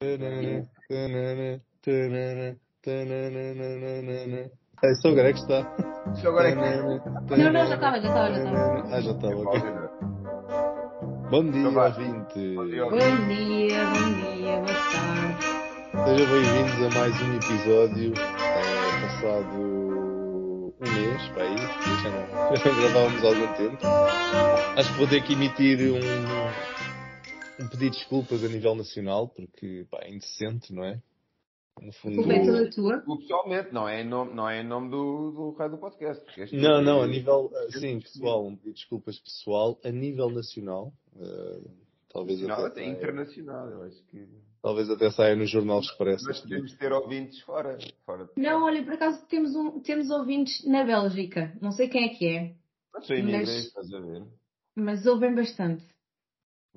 É só agora é que está. Só agora é que Não, não, já estava, já estava, já estava. Ah, já estava, ok. Bom dia, Então ouvinte. Bom dia, Bom dia, bom dia, boa tarde. Sejam bem-vindos a mais um episódio. É, passado um mês, para aí, já não, já não gravávamos há algum tempo. Acho que vou ter que emitir um, um pedido de desculpas a nível nacional, porque pá, é indecente, não é? No fundo. culpa é toda tua. Tu pessoalmente, não é em nome, não é em nome do, do raio do podcast. Não, não, a nível, ah, sim, pessoal, um pedido de desculpas pessoal, a nível nacional, ah, talvez, Nacional, até até saia, internacional, eu acho que. talvez até saia no Jornal Expresso. Nós podemos ter ouvintes fora. fora de- Não, olha, por acaso temos, um, temos ouvintes na Bélgica. Não sei quem é que é, Não sou mas- imigrante, estás a ver? mas ouvem bastante.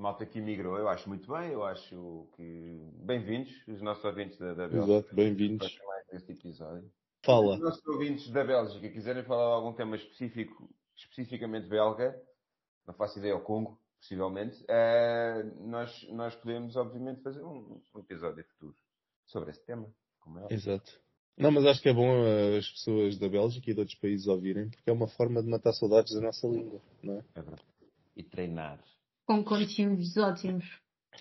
Malta que imigrou, eu acho muito bem, eu acho que. Bem-vindos, os nossos ouvintes da, da Bélgica. Exato, bem-vindos. Este episódio. Se Fala. os nossos ouvintes da Bélgica quiserem falar de algum tema específico, especificamente belga, não faço ideia, ao Congo, possivelmente, eh, nós, nós podemos, obviamente, fazer um, um episódio futuro sobre esse tema. Como é. Exato. Não, mas acho que é bom uh, as pessoas da Bélgica e de outros países ouvirem, porque é uma forma de matar saudades da nossa língua, não é? É verdade. E treinar. Com conteúdos ótimos.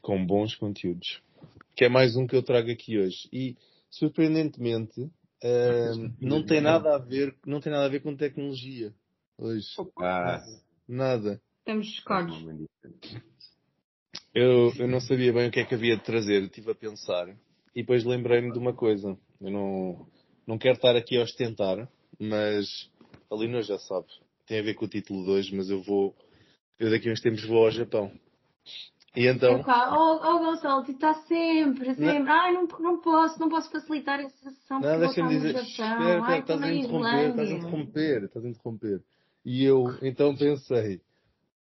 Com bons conteúdos. Que é mais um que eu trago aqui hoje. E, surpreendentemente, uh, não tem nada a ver, não tem nada a ver com tecnologia. Hoje. Ah, Nada. Estamos chocados. Eu, eu não sabia bem o que é que havia de trazer, estive a pensar. E depois lembrei-me de uma coisa. Eu não, não quero estar aqui a ostentar, mas a Lina já sabe. Tem a ver com o título de hoje, mas eu vou. Eu daqui a uns tempos vou ao Japão. E então. Oh, oh Gonçalo, tu está sempre, sempre. Ai, não, não posso, não posso facilitar essa sessão Não, deixa-me dizer. Espera, Ai, estás estou a na interromper, estás a interromper, estás a interromper. E eu então pensei,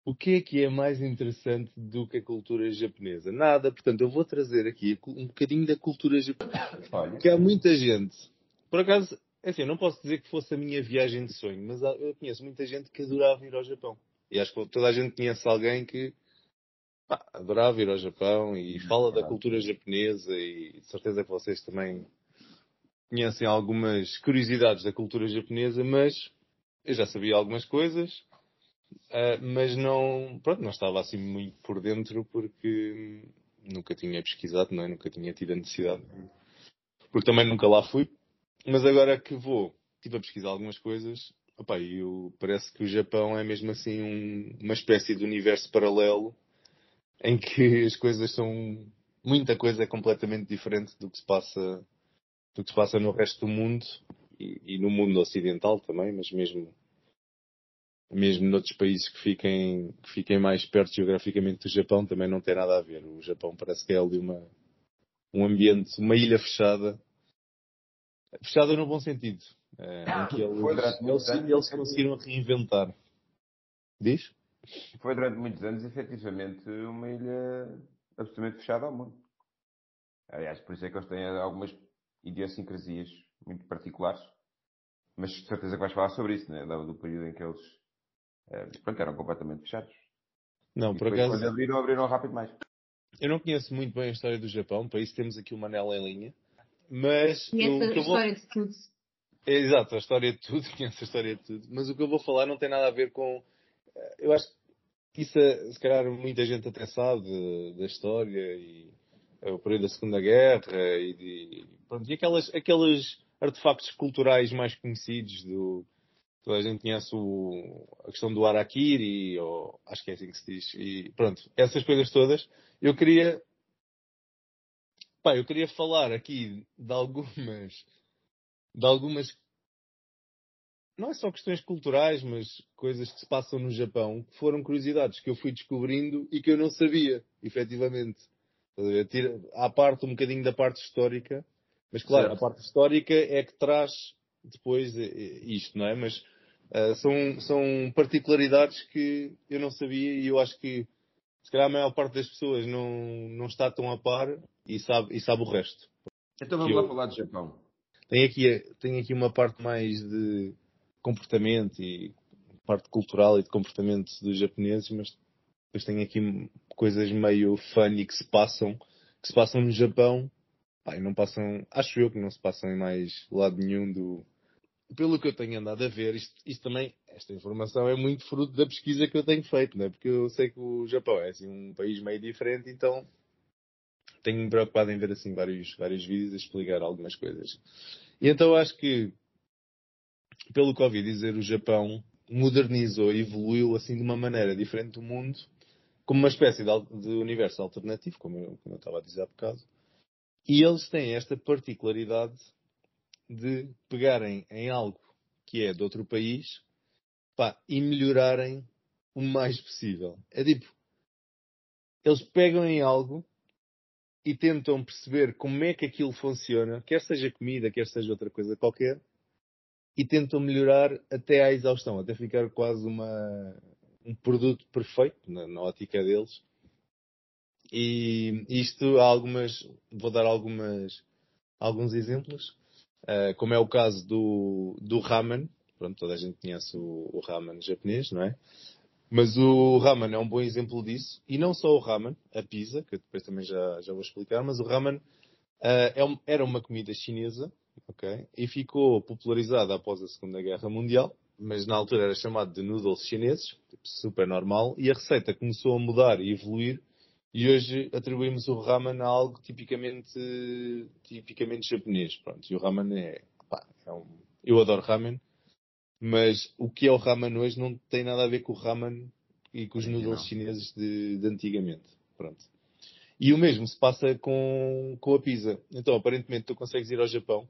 o que é que é mais interessante do que a cultura japonesa? Nada, portanto, eu vou trazer aqui um bocadinho da cultura japonesa. Olha, Porque há muita gente, por acaso, é assim, eu não posso dizer que fosse a minha viagem de sonho, mas há- eu conheço muita gente que adorava ir ao Japão. E acho que toda a gente conhece alguém que pá, adorava ir ao Japão e fala da cultura japonesa e de certeza que vocês também conhecem algumas curiosidades da cultura japonesa, mas eu já sabia algumas coisas, ah, mas não, pronto, não estava assim muito por dentro porque nunca tinha pesquisado, não é? Nunca tinha tido a necessidade. Porque também nunca lá fui. Mas agora que vou, estive a pesquisar algumas coisas, opá, e parece que o Japão é mesmo assim um- uma espécie de universo paralelo em que as coisas são, muita coisa é completamente diferente do que se passa, do que se passa no resto do mundo e, e no mundo ocidental também, mas mesmo mesmo noutros países que fiquem, que fiquem mais perto geograficamente do Japão também não tem nada a ver. O Japão parece que é ali uma, um ambiente, uma ilha fechada. Fechada no bom sentido. Eh, em que eles, Foi durante eles, muitos anos. eles conseguiram reinventar. Diz? foi durante muitos anos, efetivamente, uma ilha absolutamente fechada ao mundo. Aliás, por isso é que eles têm algumas idiosincrasias muito particulares. Mas de certeza que vais falar sobre isso, né? Do, do período em que eles eh, pronto, eram completamente fechados. Não, E por acaso, quando abriram, abriram rápido mais. eu não conheço muito bem a história do Japão, para isso temos aqui uma anela em linha. Mas Conhece o a eu vou... história de tudo. É, Exato, a história de tudo, conheço a história de tudo. Mas o que eu vou falar não tem nada a ver com. eh, Eu acho que isso, eh, se calhar, muita gente até sabe da história e eh, o período da Segunda Guerra e, de, pronto, e aquelas, aqueles artefactos culturais mais conhecidos do. Toda a gente conhece o, a questão do Harakiri, ou acho que é assim que se diz. E pronto, essas coisas todas. Eu queria. Pá, eu queria falar aqui de algumas de algumas não é só questões culturais, mas coisas que se passam no Japão, que foram curiosidades que eu fui descobrindo e que eu não sabia, efetivamente. À parte um bocadinho da parte histórica, mas claro, Certo. a parte histórica é que traz depois eh, eh, isto, não é? Mas ah, são, são particularidades que eu não sabia e eu acho que se calhar a maior parte das pessoas não, não está tão a par e sabe, e sabe o resto. Então vamos lá falar de Japão. Tem aqui, tem aqui uma parte mais de comportamento e parte cultural e de comportamento dos japoneses, mas depois tem aqui coisas meio funny que se passam que se passam no Japão, pá, não passam, acho eu que não se passam em mais lado nenhum do. Pelo que eu tenho andado a ver, isto, isto também, esta informação é muito fruto da pesquisa que eu tenho feito, né? porque eu sei que o Japão é assim, um país meio diferente, então tenho-me preocupado em ver assim vários, vários vídeos a explicar algumas coisas. E então acho que, pelo que ouvi dizer, o Japão modernizou e evoluiu assim de uma maneira diferente do mundo, como uma espécie de, de universo alternativo, como eu, como eu estava a dizer há bocado. E eles têm esta particularidade de pegarem em algo que é de outro país pá, e melhorarem o mais possível. É tipo, eles pegam em algo e tentam perceber como é que aquilo funciona, quer seja comida, quer seja outra coisa qualquer, e tentam melhorar até à exaustão, até ficar quase uma, um produto perfeito na, na ótica deles. E isto há algumas, vou dar algumas, alguns exemplos, uh, como é o caso do, do ramen. Pronto, toda a gente conhece o, o ramen japonês, não é? Mas o ramen é um bom exemplo disso. E não só o ramen, a pizza, que depois também já, já vou explicar, mas o ramen uh, é um, era uma comida chinesa, ok? E ficou popularizada após a Segunda Guerra Mundial mas na altura era chamado de noodles chineses, tipo, super normal, e a receita começou a mudar e evoluir, e hoje atribuímos o ramen a algo tipicamente, tipicamente japonês. Pronto, e o ramen é, pá, é um, eu adoro ramen, mas o que é o ramen hoje não tem nada a ver com o ramen e com os noodles chineses de, de antigamente. Pronto. E o mesmo se passa com, com a pizza. Então, aparentemente, tu consegues ir ao Japão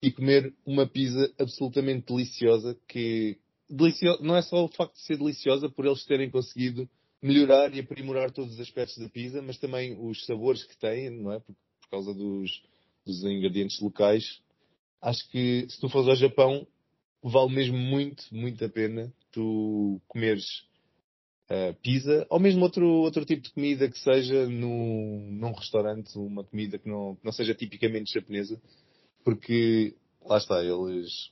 e comer uma pizza absolutamente deliciosa que deliciosa, não é só o facto de ser deliciosa por eles terem conseguido melhorar e aprimorar todos os aspectos da pizza, mas também os sabores que têm, não é? Por, por causa dos, dos ingredientes locais. Acho que se tu fores ao Japão, vale mesmo muito, muito a pena tu comeres uh, pizza ou mesmo outro, outro tipo de comida que seja no, num restaurante, uma comida que não, que não seja tipicamente japonesa porque lá está, eles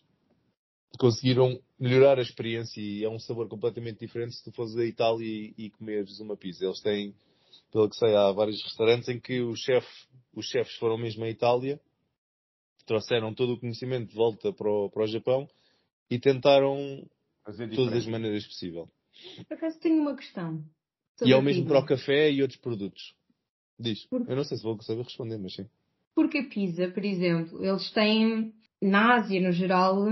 conseguiram melhorar a experiência e é um sabor completamente diferente se tu fores à Itália e, e comeres uma pizza. Eles têm, pelo que sei, há vários restaurantes em que o chef, os chefes foram mesmo à Itália, trouxeram todo o conhecimento de volta para o, para o Japão e tentaram todas as maneiras possíveis. Por acaso tenho uma questão. E é o mesmo para o café e outros produtos. Diz. Porque... Eu não sei se vou saber responder, mas sim. Porque a pizza, por exemplo, eles têm, na Ásia no geral,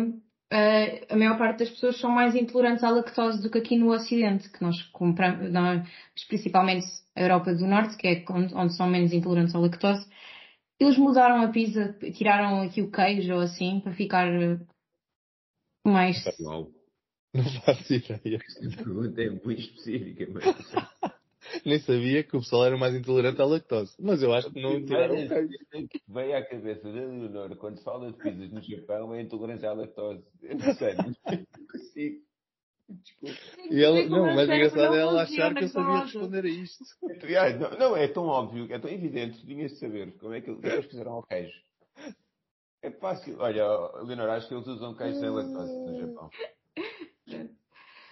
a maior parte das pessoas são mais intolerantes à lactose do que aqui no Ocidente, que nós compramos, nós, principalmente a Europa do Norte, que é onde são menos intolerantes à lactose. Eles mudaram a pizza, tiraram aqui o queijo ou assim, para ficar mais. Não, faço ideia. Esta pergunta é muito específica, mas. Nem sabia que o pessoal era mais intolerante à lactose. Mas eu acho que não tiraram o queijo. Vem à cabeça da Leonor, quando se fala de pizzas no Japão, é intolerância à lactose. Eu não sei, não consigo. Desculpa. E ela, não, mas engraçado é ela achar que eu sabia responder a isto. Não, não, é tão óbvio, é tão evidente, tu tinhas de saber como é que, que eles fizeram ao queijo. É fácil. Olha, Leonor, acho que eles usam queijo sem lactose no Japão.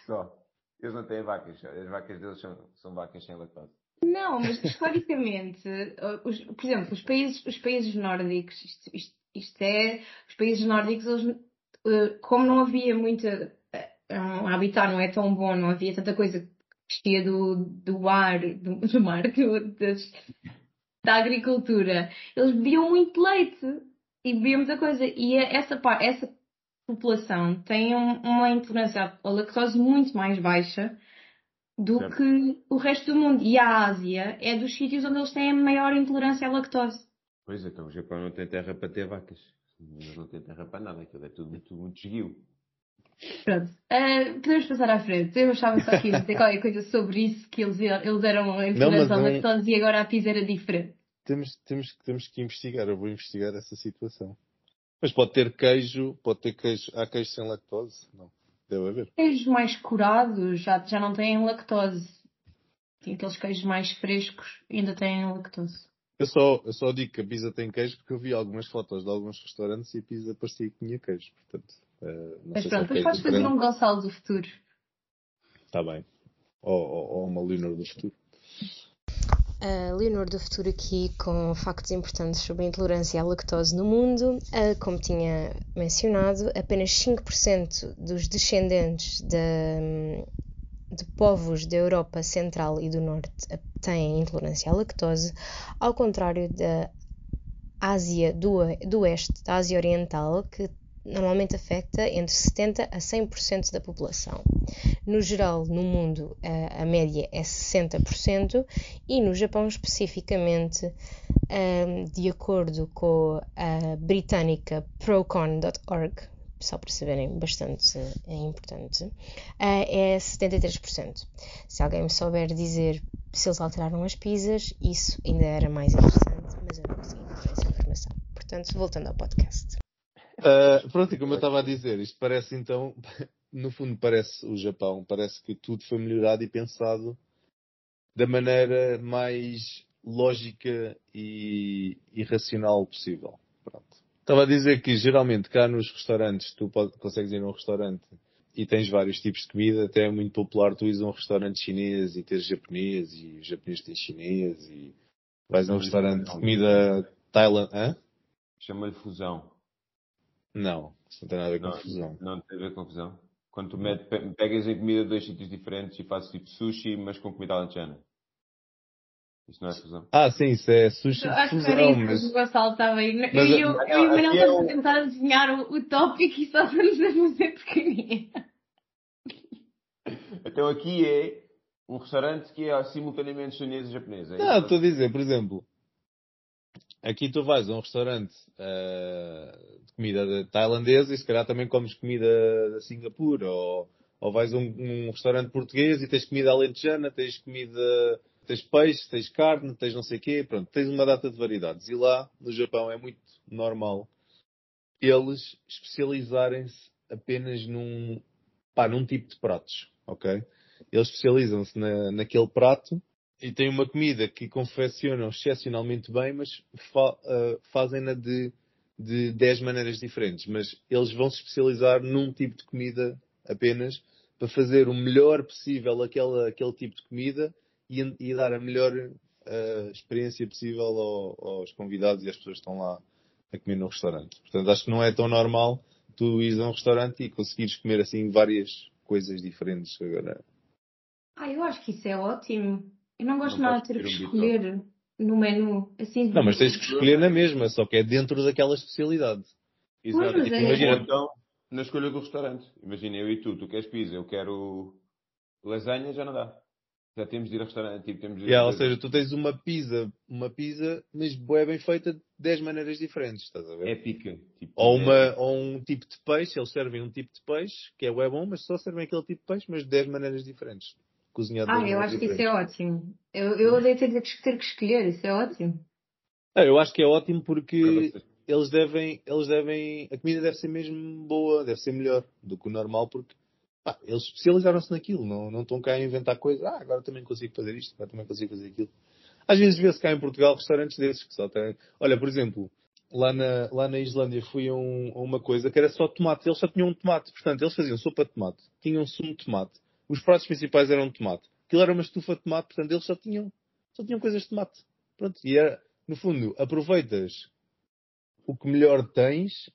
Só. Eles não têm vacas. As vacas deles são, são vacas sem lactose. Não, mas historicamente, os, por exemplo, os países, os países nórdicos, isto, isto, isto é, os países nórdicos, eles, eh, como não havia muita, eh, um habitat não é tão bom, não havia tanta coisa que estia do, do ar, do, do mar, do, das, da agricultura, eles bebiam muito leite e bebiam muita coisa. E é essa, essa população tem um, uma intolerância à lactose muito mais baixa do certo. que o resto do mundo. E a Ásia é dos sítios onde eles têm a maior intolerância à lactose. Pois é, então o Japão não tem terra para ter vacas. Eles não têm terra para nada, aquilo é tudo, tudo muito esguio. Pronto, uh, podemos passar à frente. Eu achava só que ia dizer qualquer coisa sobre isso, que eles, eles eram intolerantes à lactose e agora a pizza era diferente. Temos, temos, temos que investigar, eu vou investigar essa situação. Mas pode ter queijo, pode ter queijo. Há queijo sem lactose? Não. Deve haver. Queijos mais curados já, já não têm lactose. Tem aqueles queijos mais frescos ainda têm lactose. Eu só, eu só digo que a pizza tem queijo porque eu vi algumas fotos de alguns restaurantes e a pizza parecia que tinha queijo. Portanto, uh, Mas pronto, depois podes fazer um Gonçalo do futuro. Está bem. Ou, ou, ou uma Leonor do futuro. Leonor do Futuro aqui com factos importantes sobre a intolerância à lactose no mundo. Como tinha mencionado, apenas 5% dos descendentes de, de povos da Europa Central e do Norte têm intolerância à lactose, ao contrário da Ásia do, do Oeste, da Ásia Oriental, que normalmente afeta entre 70% a 100% da população. No geral, no mundo, a, média é 60% e no Japão, especificamente, de acordo com a britânica procon.org, só para saberem, bastante é importante, é 73%. Se alguém me souber dizer se eles alteraram as pizzas, isso ainda era mais interessante, mas eu não consegui essa informação. Portanto, voltando ao podcast. Uh, pronto, e como eu estava a dizer, isto parece então, no fundo parece o Japão, parece que tudo foi melhorado e pensado da maneira mais lógica e, e racional possível. Pronto. Estava a dizer que geralmente cá nos restaurantes, tu pode, consegues ir a um restaurante e tens vários tipos de comida, até é muito popular tu ires a um restaurante chinês e teres japonês e os japoneses têm chinês e vais a um restaurante de comida Tailândia. Chama-lhe fusão. Não, isso não tem nada a ver com não, confusão. Não tem a ver com confusão. Quando tu metes, pegas em comida de dois sítios diferentes e fazes tipo sushi, mas com comida alentejana. Isso não é fusão. Ah, sim, isso é sushi fusão. Acho que mas... o Gonçalo estava aí. Mas, eu, eu, eu e o Manel estamos a tentar adivinhar o, o tópico e só estamos a fazer pequenina. Então aqui é um restaurante que é simultaneamente chinês e japonês. É não, estou a dizer, por exemplo, aqui tu vais a um restaurante uh, de comida tailandesa e se calhar também comes comida da Singapura ou, ou vais a um, um, restaurante português e tens comida alentejana, tens comida, tens peixe, tens carne, tens não sei o quê, pronto, tens uma data de variedades. E lá no Japão é muito normal eles especializarem-se apenas num, pá, num tipo de pratos, ok? Eles especializam-se na, naquele prato e têm uma comida que confeccionam excepcionalmente bem, mas fa uh, fazem-na de, de 10 maneiras diferentes. Mas eles vão se especializar num tipo de comida apenas para fazer o melhor possível aquele, aquele tipo de comida e, e dar a melhor uh, experiência possível ao, aos convidados e às pessoas que estão lá a comer no restaurante. Portanto, acho que não é tão normal tu ires a um restaurante e conseguires comer assim várias coisas diferentes agora. Ah, eu acho que isso é ótimo. Eu não gosto não nada de ter que escolher no menu. Assim, não, mas tens que escolher na mesma, só que é dentro daquela especialidade. Exato. Tipo, é. Imagina, então, na escolha do restaurante. Imagina, eu e tu, tu queres pizza, eu quero lasanha, já não dá. Já temos de ir ao restaurante, tipo, temos de ir yeah, Ou seja, tu tens uma pizza, uma pizza, mas boa bem feita de 10 maneiras diferentes, estás a ver? Épica. Tipo, ou, uma, é... ou um tipo de peixe, eles servem um tipo de peixe, que é bom, mas só servem aquele tipo de peixe, mas de 10 maneiras diferentes cozinhado. Ah, eu acho que isso é ótimo. Eu, eu odeio ter, ter que escolher, isso é ótimo. Ah, eu acho que é ótimo porque eles devem, eles devem, a comida deve ser mesmo boa, deve ser melhor do que o normal porque pá, eles especializaram-se naquilo, não, não estão cá a inventar coisas, ah, agora também consigo fazer isto, agora também consigo fazer aquilo. Às vezes vê-se cá em Portugal restaurantes desses que só têm, olha, por exemplo, lá na, lá na Islândia fui a, um, a uma coisa que era só tomate, eles só tinham um tomate, portanto eles faziam sopa de tomate, tinham sumo de tomate, os pratos principais eram de tomate. Aquilo era uma estufa de tomate, portanto eles só tinham, só tinham coisas de tomate. Pronto. E era, no fundo, aproveitas o que melhor tens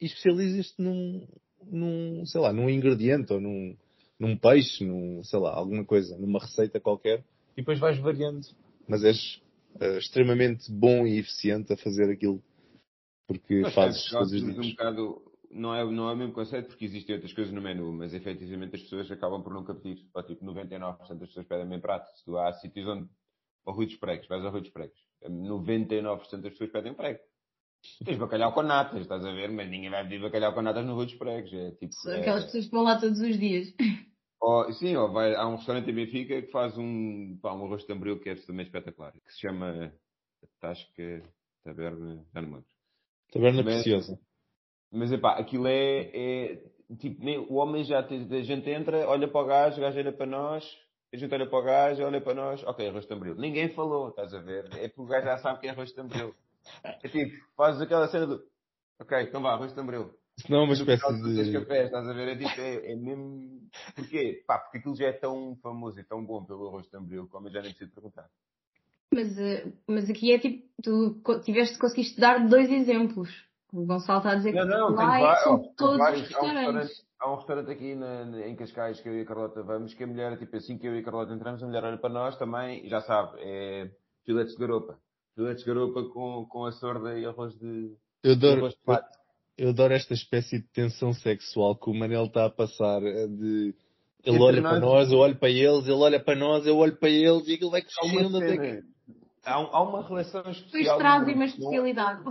e especializas-te num, num, sei lá, num ingrediente ou num, num peixe, num, sei lá, alguma coisa, numa receita qualquer e depois vais variando. Mas és uh, extremamente bom e eficiente a fazer aquilo porque Mas, fazes é, coisas um bocado não é, não é o mesmo conceito porque existem outras coisas no menu, mas efetivamente as pessoas acabam por nunca pedir. Ou, tipo, 99% das pessoas pedem bem prato. Se tu há sítios onde. Ao Rui dos Pregos, vais ao Rui dos Pregos. 99% das pessoas pedem prego. Tens bacalhau com natas, estás a ver? Mas ninguém vai pedir bacalhau com natas no Rui dos Pregos. É, tipo, São aquelas é... pessoas que vão lá todos os dias. Ou, sim, ou vai, há um restaurante em Benfica que faz um, pá, um arroz de tamboril que é também espetacular. Que se chama Tasca Taberna. Já não lembro. Taberna Mas, Preciosa. Mas epá, aquilo é, é tipo, nem, o homem já, a gente entra, olha para o gajo, o gajo olha para nós, a gente olha para o gajo, olha para nós, ok, arroz de. Ninguém falou, estás a ver? É porque o gajo já sabe que é arroz de. É tipo, fazes aquela cena do, ok, então vá, arroz de. Não, é uma espécie de... Cafés, estás a ver? É tipo, é, é mesmo... Porquê? Pá, porque aquilo já é tão famoso e tão bom pelo arroz de como eu já nem preciso perguntar. Mas, eh, mas aqui é tipo, tu tiveste, conseguiste dar dois exemplos. O Gonçalo está a dizer Não, que não, tem lá é- va- são tem todos vários. os restaurantes. restaurante, há um restaurante aqui na- na- em Cascais que eu e a Carlota vamos, que a mulher, tipo assim que eu e a Carlota entramos, a mulher olha para nós também, e já sabe, é filetes de garopa. Filetes de garopa com, com a sorda e arroz de, Eu adoro, arroz de pato. eu adoro esta espécie de tensão sexual que o Manel está a passar. eh, De... Ele Entre olha para nós- nós, eu olho para eles, ele olha para nós, eu olho para eles e aquilo vai uma, crescendo até que. há, há uma relação Depois especial. no trazem uma não- especialidade.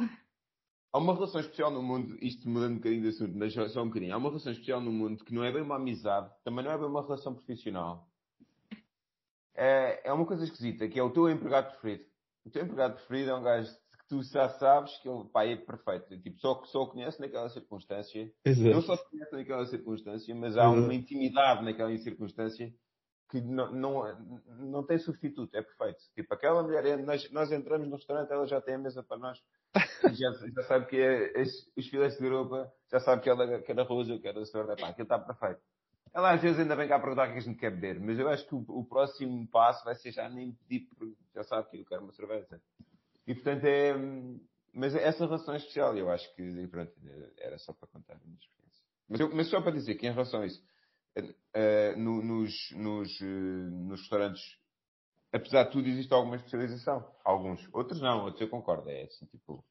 Há uma relação especial no mundo, isto mudando um bocadinho de assunto, mas só, um bocadinho. Há uma relação especial no mundo que não é bem uma amizade, também não é bem uma relação profissional. É, é uma coisa esquisita, que é o teu empregado preferido. O teu empregado preferido é um gajo que tu já sabes que ele pá, é perfeito. Tipo, só, só o conhece naquela circunstância. Não Exato. só se conhece naquela circunstância, mas há uma intimidade naquela circunstância que não, não, não tem substituto, é perfeito. Tipo, aquela mulher, é- nós, nós entramos no restaurante, ela já tem a mesa para nós, já, já sabe que é os filetes de Europa, já sabe que ela quer arroz, eu quero a sorda, pá, aquilo está perfeito. Ela às vezes ainda vem cá perguntar o que a gente quer beber, mas eu acho que o, o próximo passo vai ser já nem pedir, porque já sabe que eu quero uma cerveja. E portanto é. Mas essa relação é especial, eu acho que, pronto, era só para contar a minha experiência. Mas, eu- mas só para dizer que em relação a isso, eh, no- nos, nos, eh, nos restaurantes, apesar de tudo, existe alguma especialização. Alguns. Outros não, outros eu concordo. É assim, tipo.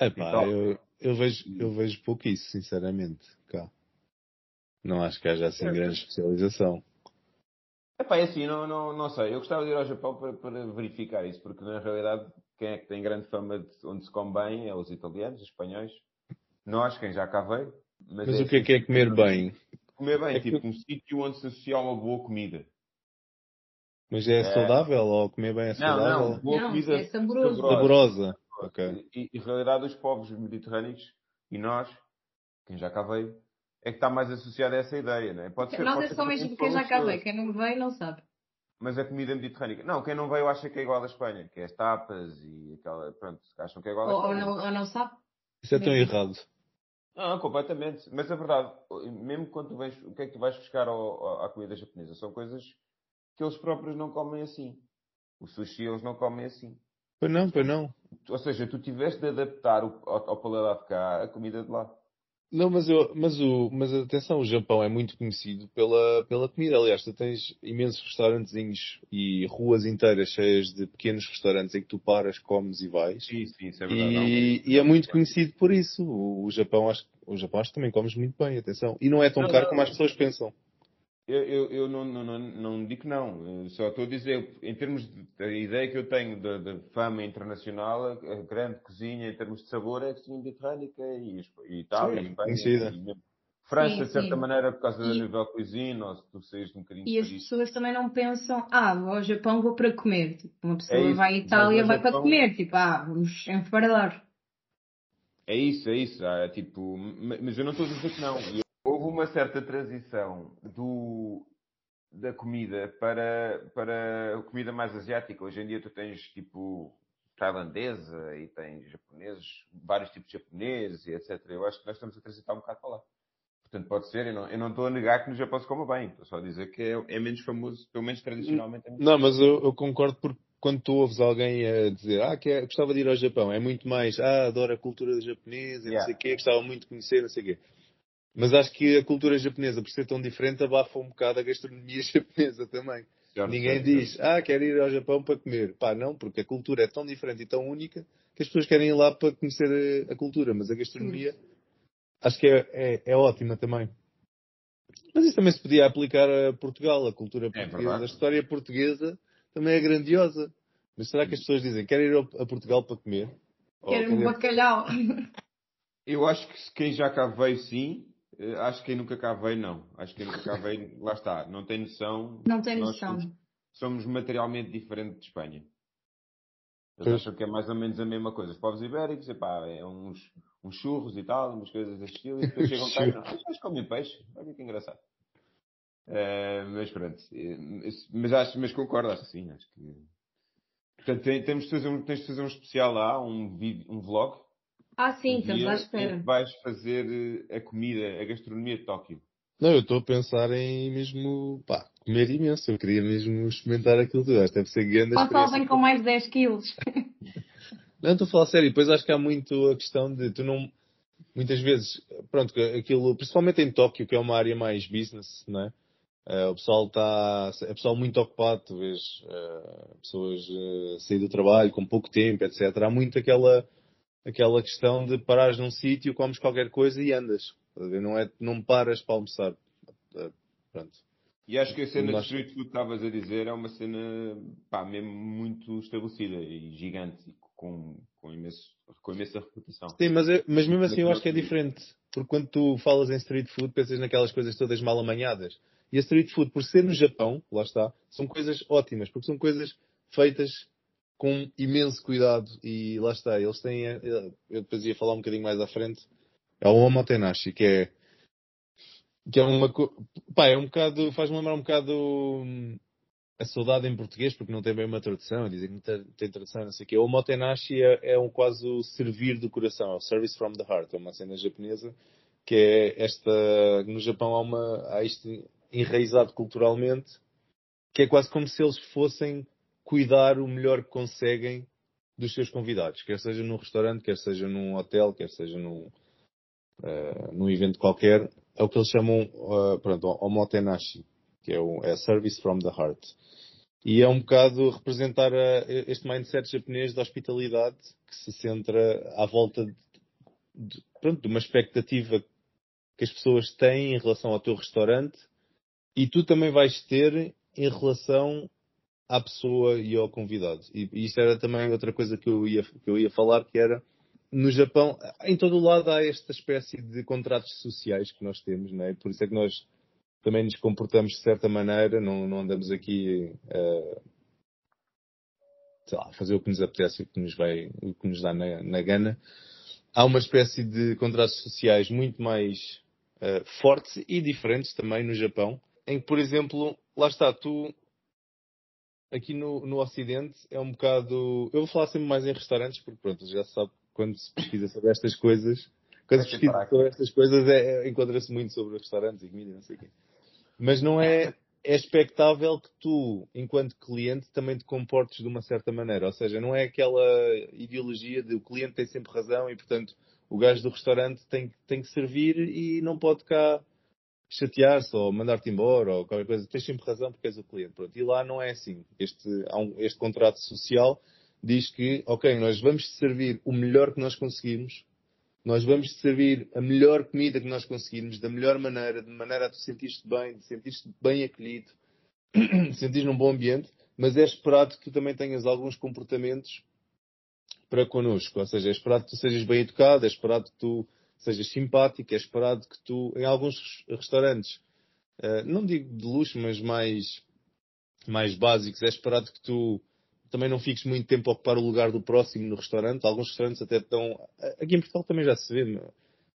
Epá, eu, eu, vejo, eu vejo pouco isso, sinceramente. Cá. Não acho que haja assim É. grande especialização. Epá, é assim, não, não, não sei. Eu gostava de ir ao Japão para, para verificar isso, porque na realidade quem é que tem grande fama de onde se come bem é os italianos, os espanhóis. Nós, quem já cá veio. Mas, Mas é o que é assim, que é comer bem? Comer bem, É que- tipo um sítio onde se associa uma boa comida. Mas é, É. saudável ou comer bem é Não, saudável? não, boa Não, comida é saboroso. Saborosa. Ok. E, e, na realidade, os povos mediterrâneos e nós, quem já cá veio, é que está mais associado a essa ideia, não é? Pode ser, Nós pode é ser só que mesmo não quem já cá veio. Quem não veio não sabe. Mas a comida mediterrânica. Não, quem não veio acha que é igual à Espanha, que é as tapas e aquela. Pronto, acham que é igual à Ou, ou Espanha. não, ou não sabe. Isso é tão errado. Não, completamente. Mas a verdade, mesmo quando tu vais, o que é que tu vais buscar ao, ao- à comida japonesa? São coisas que eles próprios não comem assim. O sushi eles não comem assim. Pois não, pois não. Ou seja, tu tiveste de adaptar o, ao, ao paladar de cá a comida de lá. Não, mas, eu, mas, o, mas atenção, o Japão é muito conhecido pela, pela comida. Aliás, tu tens imensos restaurantezinhos e ruas inteiras cheias de pequenos restaurantes em que tu paras, comes e vais. Sim, sim, isso é E, e é muito conhecido por isso. O, o Japão, acho, o Japão acho que também comes muito bem, atenção. E não é tão Não, caro não. como as pessoas pensam. Eu, eu, eu não, não, não, não digo não. Eu só estou a dizer, em termos de, da ideia que eu tenho da da fama internacional, a, a grande cozinha em termos de sabor é a cozinha mediterrânica e, e Itália, Sim, Espanha. e França, Sim, de certa sim. maneira, por causa da E- nível cuisine, ou se tu saís um bocadinho E as pessoas também não pensam, ah, vou ao Japão, vou para comer. Tipo, uma pessoa É isso, vai à Itália, vai para Japão- comer. Tipo, ah, vamos enfardar. É isso, é isso. É, tipo, ma- mas eu não estou a dizer que não. E Houve uma certa transição do, da comida para, para a comida mais asiática. Hoje em dia tu tens tipo tailandesa e tens japoneses, vários tipos de japoneses e etc. Eu acho que nós estamos a transitar um bocado para lá. Portanto, pode ser. Eu não, eu não estou a negar que no Japão se coma bem. Estou só a dizer que é, é menos famoso, pelo menos tradicionalmente. É menos Não, mas eu, eu concordo porque quando tu ouves alguém a dizer ah, que é- gostava de ir ao Japão, é muito mais ah, adoro a cultura japonesa, e não Yeah. sei o quê, gostava muito de conhecer, não sei o quê. Mas acho que a cultura japonesa, por ser tão diferente, abafa um bocado a gastronomia japonesa também. Ninguém diz, ah, quero ir ao Japão para comer. Pá, não, porque a cultura é tão diferente e tão única que as pessoas querem ir lá para conhecer a, a cultura, mas a gastronomia acho que é, é, é ótima também. Mas isso também se podia aplicar a Portugal, a cultura portuguesa. verdade. a história portuguesa também é grandiosa. Mas será que as pessoas dizem, quero ir a Portugal para comer? Quero quer um bacalhau. Eu acho que se quem já cá veio, sim. Eh, Acho que quem nunca cá veio, não. Acho que quem nunca cá veio, lá está. Não tem noção. Não tem noção. somos, somos materialmente diferente de Espanha. Eles acham que é mais ou menos a mesma coisa. Os povos ibéricos, epá, é uns, uns churros e tal, umas coisas desse estilo, e depois chegam cá e não, mas comem peixe. Olha que engraçado. Eh, mas pronto. Eh, Mas, acho, mas concordo, acho que sim. Acho que... Portanto, tem- temos de fazer um, tens de fazer um especial lá, um, vídeo, um vlog. Ah, sim, um estamos à espera. vais fazer eh, a comida, a gastronomia de Tóquio. Não, eu estou a pensar em mesmo, pá, comer imenso. Eu queria mesmo experimentar aquilo tudo. Acho que deve ser grande Gonçalo vem com mais 10 quilos. Não, estou a falar sério. Depois acho que há muito a questão de tu não. Muitas vezes, pronto, aquilo, principalmente em Tóquio, que é uma área mais business, não é? Uh, o pessoal está. É pessoal muito ocupado, tu vês uh, pessoas uh, sair do trabalho com pouco tempo, etc. Há muito aquela, aquela questão de parares num sítio, comes qualquer coisa e andas. Não, é, não paras para almoçar. Pronto. E acho que a cena Nós... de street food que estavas a dizer é uma cena pá, mesmo muito estabelecida e gigante, com, com, imenso, com imensa reputação. Sim, mas, eu, mas mesmo assim eu acho que é diferente. Porque quando tu falas em street food, pensas naquelas coisas todas mal amanhadas. E a street food, por ser no Japão, lá está, são coisas ótimas, porque são coisas feitas com imenso cuidado e lá está, eles têm, eu depois ia falar um bocadinho mais à frente, é o Omotenashi, que é que é uma pá, é um bocado, faz-me lembrar um bocado hum, a saudade em português, porque não tem bem uma tradução, dizem que não tem, tem tradução, não sei o quê. O Omotenashi é, é um quase o servir do coração, é o service from the heart, é uma cena japonesa que é esta, no Japão há uma, há isto enraizado culturalmente, que é quase como se eles fossem cuidar o melhor que conseguem dos seus convidados, quer seja num restaurante, quer seja num hotel, quer seja num, uh, num evento qualquer. É o que eles chamam, uh, pronto, omotenashi, que é, o, é Service from the Heart. E é um bocado representar a, este mindset japonês de hospitalidade que se centra à volta de, de, pronto, de uma expectativa que as pessoas têm em relação ao teu restaurante e tu também vais ter em relação à pessoa e ao convidado. E, e isto era também outra coisa que eu ia, que eu ia falar, que era no Japão, em todo o lado há esta espécie de contratos sociais que nós temos, não é? Por isso é que nós também nos comportamos de certa maneira, não, não andamos aqui uh, a fazer o que nos apetece, o que nos, vai, o que nos dá na, na gana. Há uma espécie de contratos sociais muito mais uh, fortes e diferentes também no Japão, em que, por exemplo, lá está, tu aqui no, no Ocidente é um bocado. Eu vou falar sempre mais em restaurantes, porque pronto, já se sabe quando se pesquisa sobre estas coisas. Quando se pesquisa sobre estas coisas é, é, encontra-se muito sobre restaurantes e comida, não sei o quê. Mas não é. É expectável que tu, enquanto cliente, também te comportes de uma certa maneira. Ou seja, não é aquela ideologia de o cliente tem sempre razão e, portanto, o gajo do restaurante tem, tem que servir e não pode cá chatear-se ou mandar-te embora ou qualquer coisa. Tens sempre razão porque és o cliente. Pronto. E lá não é assim. Este, um, este contrato social diz que, ok, nós vamos te servir o melhor que nós conseguimos, nós vamos te servir a melhor comida que nós conseguirmos, da melhor maneira, de maneira a tu sentir-te bem, de sentir-te bem acolhido, de sentir num bom ambiente, mas é esperado que tu também tenhas alguns comportamentos para connosco. Ou seja, é esperado que tu sejas bem educado, é esperado que tu sejas simpático, é esperado que tu, em alguns restaurantes, uh, não digo de luxo, mas mais, mais básicos, é esperado que tu também não fiques muito tempo a ocupar o lugar do próximo no restaurante. Alguns restaurantes até estão. Aqui em Portugal também já se vê,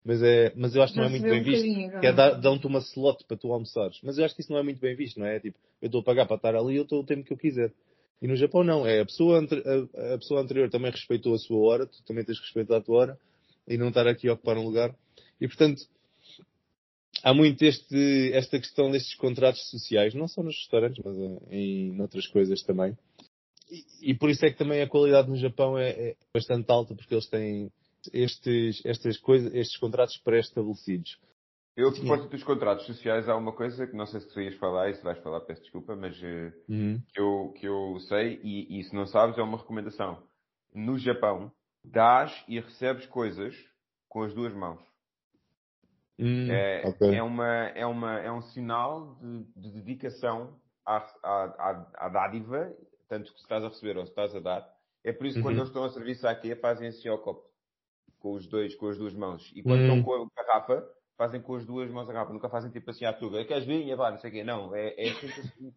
mas, é, mas eu acho que não é muito bem um visto. Que é dão-te uma slot para tu almoçares. Mas eu acho que isso não é muito bem visto, não é? Tipo, eu estou a pagar para estar ali eu estou o tempo que eu quiser. E no Japão não, é a pessoa, a, a pessoa anterior também respeitou a sua hora, tu também tens respeitado a tua hora e não estar aqui a ocupar um lugar. E portanto, há muito este, esta questão destes contratos sociais, não só nos restaurantes, mas em, em outras coisas também. E, e, por isso é que também a qualidade no Japão é, é bastante alta, porque eles têm estes, estas coisas, estes contratos pré-estabelecidos. Eu, por parte dos contratos sociais, há uma coisa que não sei se tu ias falar e se vais falar, peço desculpa, mas uh, uhum. que, eu, que eu sei, e, e se não sabes, é uma recomendação. No Japão, dás e recebes coisas com as duas mãos. Hum, é, okay. é, uma, é, uma, é um sinal de, de dedicação à, à, à, dádiva, tanto que se estás a receber ou se estás a dar. É por isso que uhum. quando eles estão a serviço aqui, fazem assim ao copo. Com os dois, com as duas mãos. E quando estão com a garrafa, fazem com as duas mãos a garrafa. Nunca fazem tipo assim à tuga. Queres vinha? Vá, não sei o quê. Não, é, é sempre assim.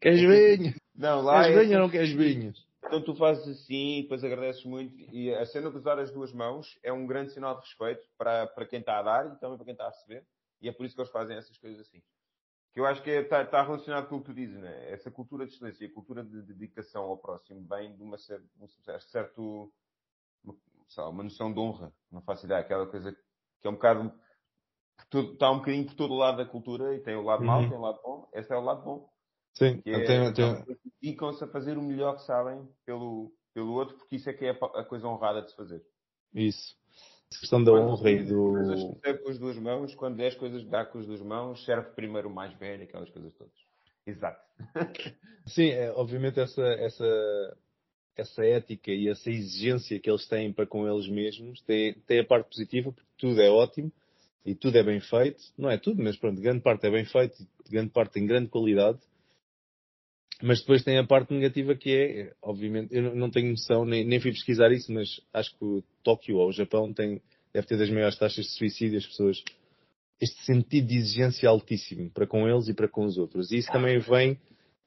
Queres vinha? Não, lá queres é vinha ou não queres vinhas? Então tu fazes assim, depois agradeces muito. E a cena de usar as duas mãos é um grande sinal de respeito para, para quem está a dar e também para quem está a receber. E é por isso que eles fazem essas coisas assim. Que eu acho que está, é, está relacionado com o que tu dizes, né? Essa cultura de excelência, a cultura de dedicação ao próximo vem de uma certa, um certo, uma, uma noção de honra. Não faço ideia. Aquela coisa que é um bocado, está um bocadinho por todo o lado da cultura e tem o lado uhum. mau, tem o lado bom. Esse é o lado bom. Sim, Que é, dedicam-se a fazer o melhor que sabem pelo, pelo outro, porque isso é que é a coisa honrada de se fazer. isso. A questão da Quando honra e coisas do. que serve com as duas mãos, quando és coisas que dá com as duas mãos, serve primeiro o mais velho, aquelas coisas todas. Exato. Sim, é, obviamente essa, essa, essa ética e essa exigência que eles têm para com eles mesmos tem, tem a parte positiva, porque tudo é ótimo e tudo é bem feito. Não é tudo, mas pronto, grande parte é bem feito, grande parte tem grande qualidade. Mas depois tem a parte negativa que é, obviamente, eu não- tenho noção, nem, nem fui pesquisar isso, mas acho que o Tóquio ou o Japão tem, deve ter das maiores taxas de suicídio, as pessoas este sentido de exigência altíssimo para com eles e para com os outros. E isso também vem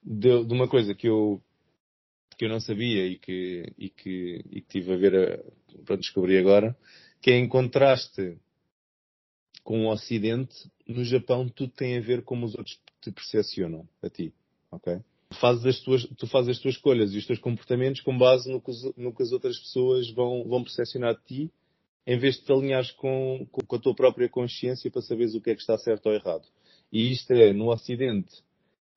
de, de uma coisa que eu, que eu não sabia e que, e que, e que tive a ver, para descobrir agora, que é em contraste com o Ocidente, no Japão tudo tem a ver como os outros te percepcionam a ti, ok? Fazes as tuas, tu fazes as tuas escolhas e os teus comportamentos com base no que, os- no que as outras pessoas vão, vão percepcionar de ti em vez de te alinhares com, com, a tua própria consciência para saberes o que é que está certo ou errado. E isto é, no Ocidente,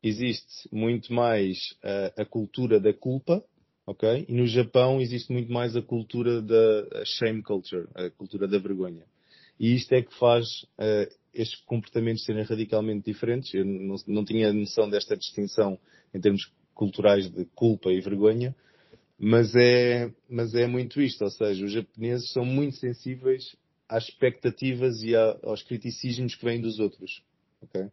existe muito mais ah, a cultura da culpa, ok? E no Japão existe muito mais a cultura da a shame culture, a cultura da vergonha. E isto é que faz ah, estes comportamentos serem radicalmente diferentes. Eu não, não tinha noção desta distinção em termos culturais de culpa e vergonha, mas é, mas é muito isto, ou seja, os japoneses são muito sensíveis às expectativas e a- aos criticismos que vêm dos outros. ok?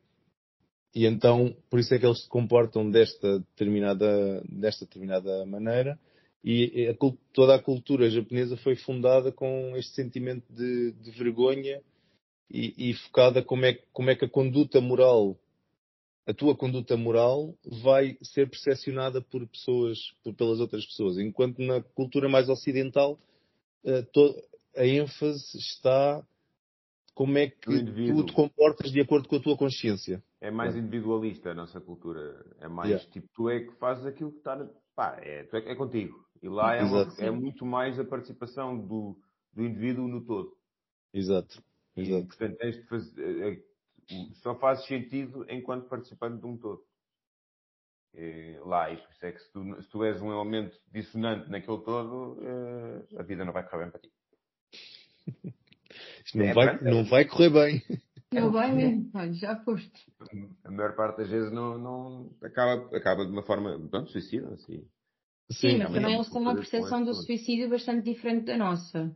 E então, por isso é que eles se comportam desta determinada, desta determinada maneira. E a toda a cultura japonesa foi fundada com este sentimento de, de vergonha e, e focada como é, que- como é que a conduta moral, a tua conduta moral vai ser percepcionada por pessoas, por- pelas outras pessoas. Enquanto na cultura mais ocidental, eh, to- a ênfase está como é que tu te comportas de acordo com a tua consciência. É mais individualista a nossa cultura. É mais Yeah. tipo, tu é que fazes aquilo que está. Pá, é, tu é, é contigo. E lá é, uma- é muito mais a participação do, do indivíduo no todo. Exato. Exato. portanto, tens de fazer, é, é, só fazes sentido enquanto participante de um todo. É, lá, e por isso é que se tu, se tu és um elemento dissonante naquele todo, é, a vida não vai correr bem para ti. Isto não, É, vai, é. não vai correr bem. Não vai mesmo. Olha, já foste. A maior parte das vezes não, não acaba, acaba de uma forma, pronto, suicida, assim. Sim, mas também eles têm uma percepção do suicídio bastante diferente da nossa.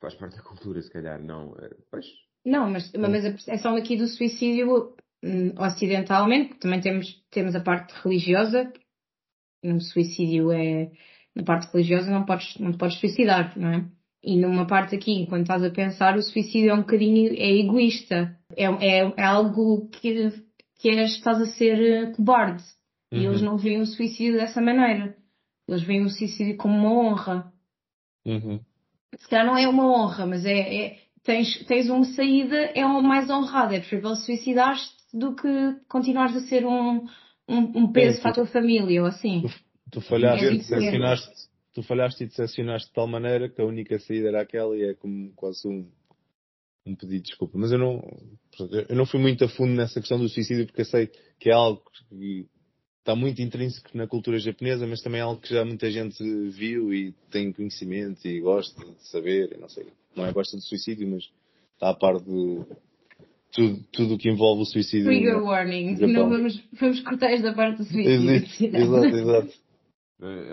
Faz parte da cultura, se calhar, não. é, Pois, Não, mas, mas a percepção aqui do suicídio hum, ocidentalmente, também temos, temos a parte religiosa. No suicídio é. Na parte religiosa não podes, não te podes suicidar, não é? E numa parte aqui, enquanto estás a pensar, o suicídio é um bocadinho é egoísta. É, é, é algo que, que és, estás a ser eh, cobarde. E Uhum. eles não veem o suicídio dessa maneira. Eles veem o suicídio como uma honra. Uhum. Se calhar não é uma honra, mas é, é- tens, tens uma saída, é mais honrado. É preferível suicidar-te do que continuares a ser um, um, um peso Sim, para a tua família ou assim. Tu falhaste, É e decepcionaste, tu falhaste e decepcionaste de tal maneira que a única saída era aquela e é como quase um, um pedido de desculpa. Mas eu não, eu não fui muito a fundo nessa questão do suicídio porque eu sei que é algo que está muito intrínseco na cultura japonesa, mas também é algo que já muita gente viu e tem conhecimento e gosta de saber, não sei, não é gosta de suicídio, mas está a par de tudo, tudo o que envolve o suicídio. Trigger warning. Não vamos, vamos cortar esta parte do suicídio. Existe, exato, exato.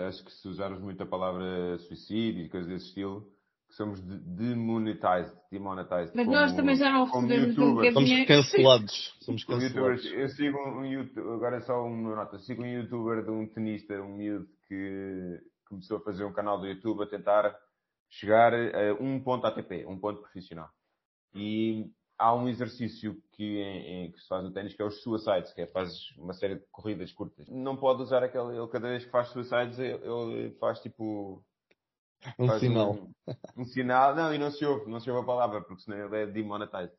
acho que se usarmos muito a palavra suicídio e coisas desse estilo, que somos de- demonetized, demonetized. Mas como- nós também já não recebemos um youtubers. bocadinho- Somos cancelados. Somos cancelados. youtubers, eu sigo um, youtuber, agora é só uma nota, sigo um youtuber de um tenista, um miúdo que começou a fazer um canal do YouTube a tentar chegar a um ponto ATP, um ponto profissional. E há um exercício que, em- em- que se faz no ténis que é os suicides, que é fazes uma série de corridas curtas. Não pode usar aquele, ele cada vez que faz suicides, ele, ele faz tipo Um faz sinal. Um, um sinal, não, e não se ouve, não se ouve a palavra, porque senão ele é demonetized.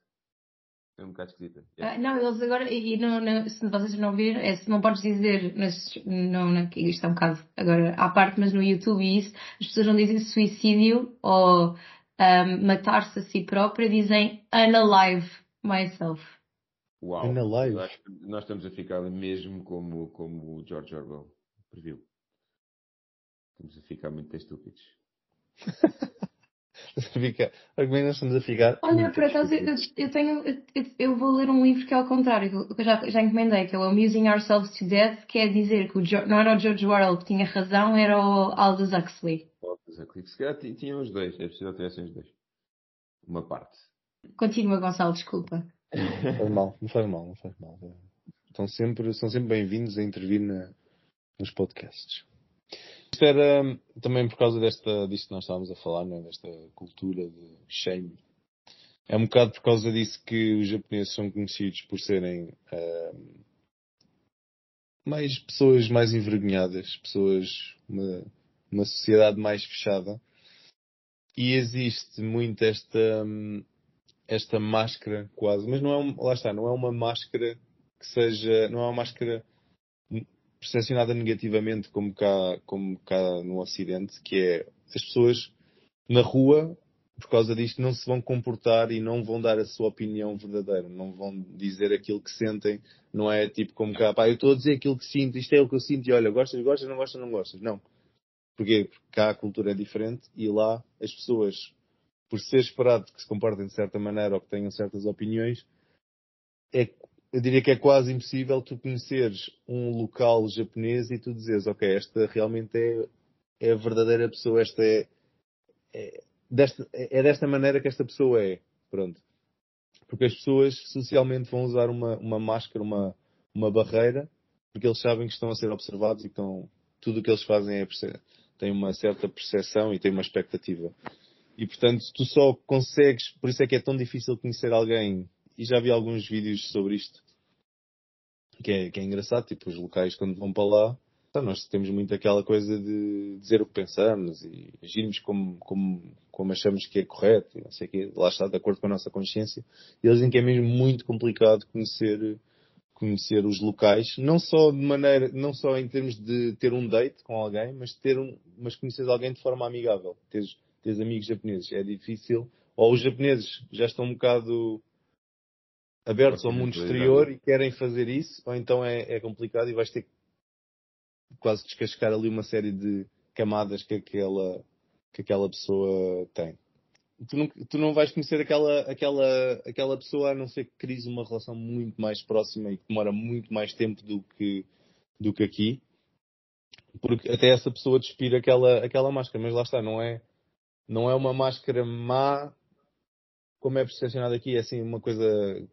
É um bocado esquisita. Ah, não, eles agora, e não, não- se vocês não viram, é, se não podes dizer, nas, não, não, isto é um bocado agora à parte, mas no YouTube e isso, as pessoas não dizem suicídio ou ahm, matar-se a si própria, dizem unalive myself. Uau! Na live. Eu acho que nós estamos a ficar mesmo como, como o George Orwell previu. Estamos a ficar muito estúpidos. Fica... Que estamos a ficar. Olha, por acaso, eu, eu tenho. Eu, eu vou ler um livro que é ao contrário, que eu já, já encomendei, que é o Amusing Ourselves to Death, que é dizer que o Jo- não era o George Orwell que tinha razão, era o Aldous Huxley. Voltas a clique. Se calhar ti- tinham os dois. É possível ter os dois. Uma parte. Continua, Gonçalo, desculpa. Não faz mal, não faz mal, não faz mal. Estão sempre, são sempre bem-vindos a intervir na- nos podcasts. Isto era também por causa desta, disto que nós estávamos a falar, né? desta cultura de shame. É um bocado por causa disso que os japoneses são conhecidos por serem mais pessoas mais envergonhadas, pessoas, uma, uma sociedade mais fechada. E existe muito esta, esta máscara quase, mas não é um, lá está, não é uma máscara que seja, não é uma máscara percepcionada negativamente como cá, como cá no Ocidente, que é as pessoas na rua, por causa disto, não se vão comportar e não vão dar a sua opinião verdadeira, não vão dizer aquilo que sentem, não é tipo como cá, pá, eu estou a dizer aquilo que sinto, isto é o que eu sinto e olha, gostas, gostas, não gostas, não gostas. Não. Porquê? Porque cá a cultura é diferente e lá as pessoas, por ser esperado que se comportem de certa maneira ou que tenham certas opiniões, é, eu diria que é quase impossível tu conheceres um local japonês e tu dizeres, ok, esta realmente é, é a verdadeira pessoa, esta é, é, desta, é desta maneira que esta pessoa é. Pronto. Porque as pessoas socialmente vão usar uma, uma máscara, uma, uma barreira, porque eles sabem que estão a ser observados e estão, tudo o que eles fazem é, tem uma certa percepção e tem uma expectativa. E portanto, tu só consegues, por isso é que é tão difícil conhecer alguém, e já vi alguns vídeos sobre isto, que é, que é engraçado, tipo, os locais quando vão para lá, tá, nós temos muito aquela coisa de dizer o que pensamos e agirmos como, como, como achamos que é correto, não sei o quê, lá está, de acordo com a nossa consciência. E eles dizem que é mesmo muito complicado conhecer, conhecer os locais, não só de maneira, não só em termos de ter um date com alguém, mas ter um, mas conhecer alguém de forma amigável, teres, teres amigos japoneses. É difícil. Ou os japoneses já estão um bocado abertos ao mundo exterior e querem fazer isso, ou então é, é complicado e vais ter que quase descascar ali uma série de camadas que aquela, que aquela pessoa tem. Tu não, tu não vais conhecer aquela, aquela, aquela pessoa a não ser que cries uma relação muito mais próxima e que demora muito mais tempo do que, do que aqui. Porque até essa pessoa despira aquela, aquela máscara, mas lá está, não é, não é uma máscara má como é percepcionado aqui, é assim uma coisa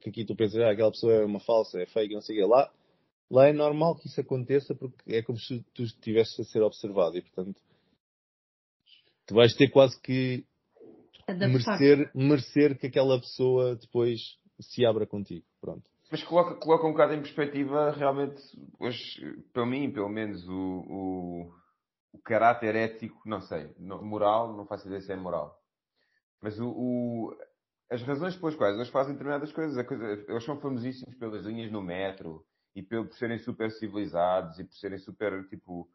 que aqui tu pensas, ah, aquela pessoa é uma falsa, é fake, não sei o quê. Lá, lá é normal que isso aconteça porque é como se tu estivesses a ser observado e, portanto, tu vais ter quase que Adaptar. merecer, merecer que aquela pessoa depois se abra contigo. Pronto. Mas coloca, coloca um bocado em perspectiva, realmente, hoje, para mim, pelo menos, o, o, o caráter ético, não sei, moral, não faço ideia se é moral. Mas o, o- as razões pelas quais eles fazem determinadas coisas, a coisa- eles são famosíssimos pelas linhas no metro e pelo, por serem super civilizados e por serem super, tipo,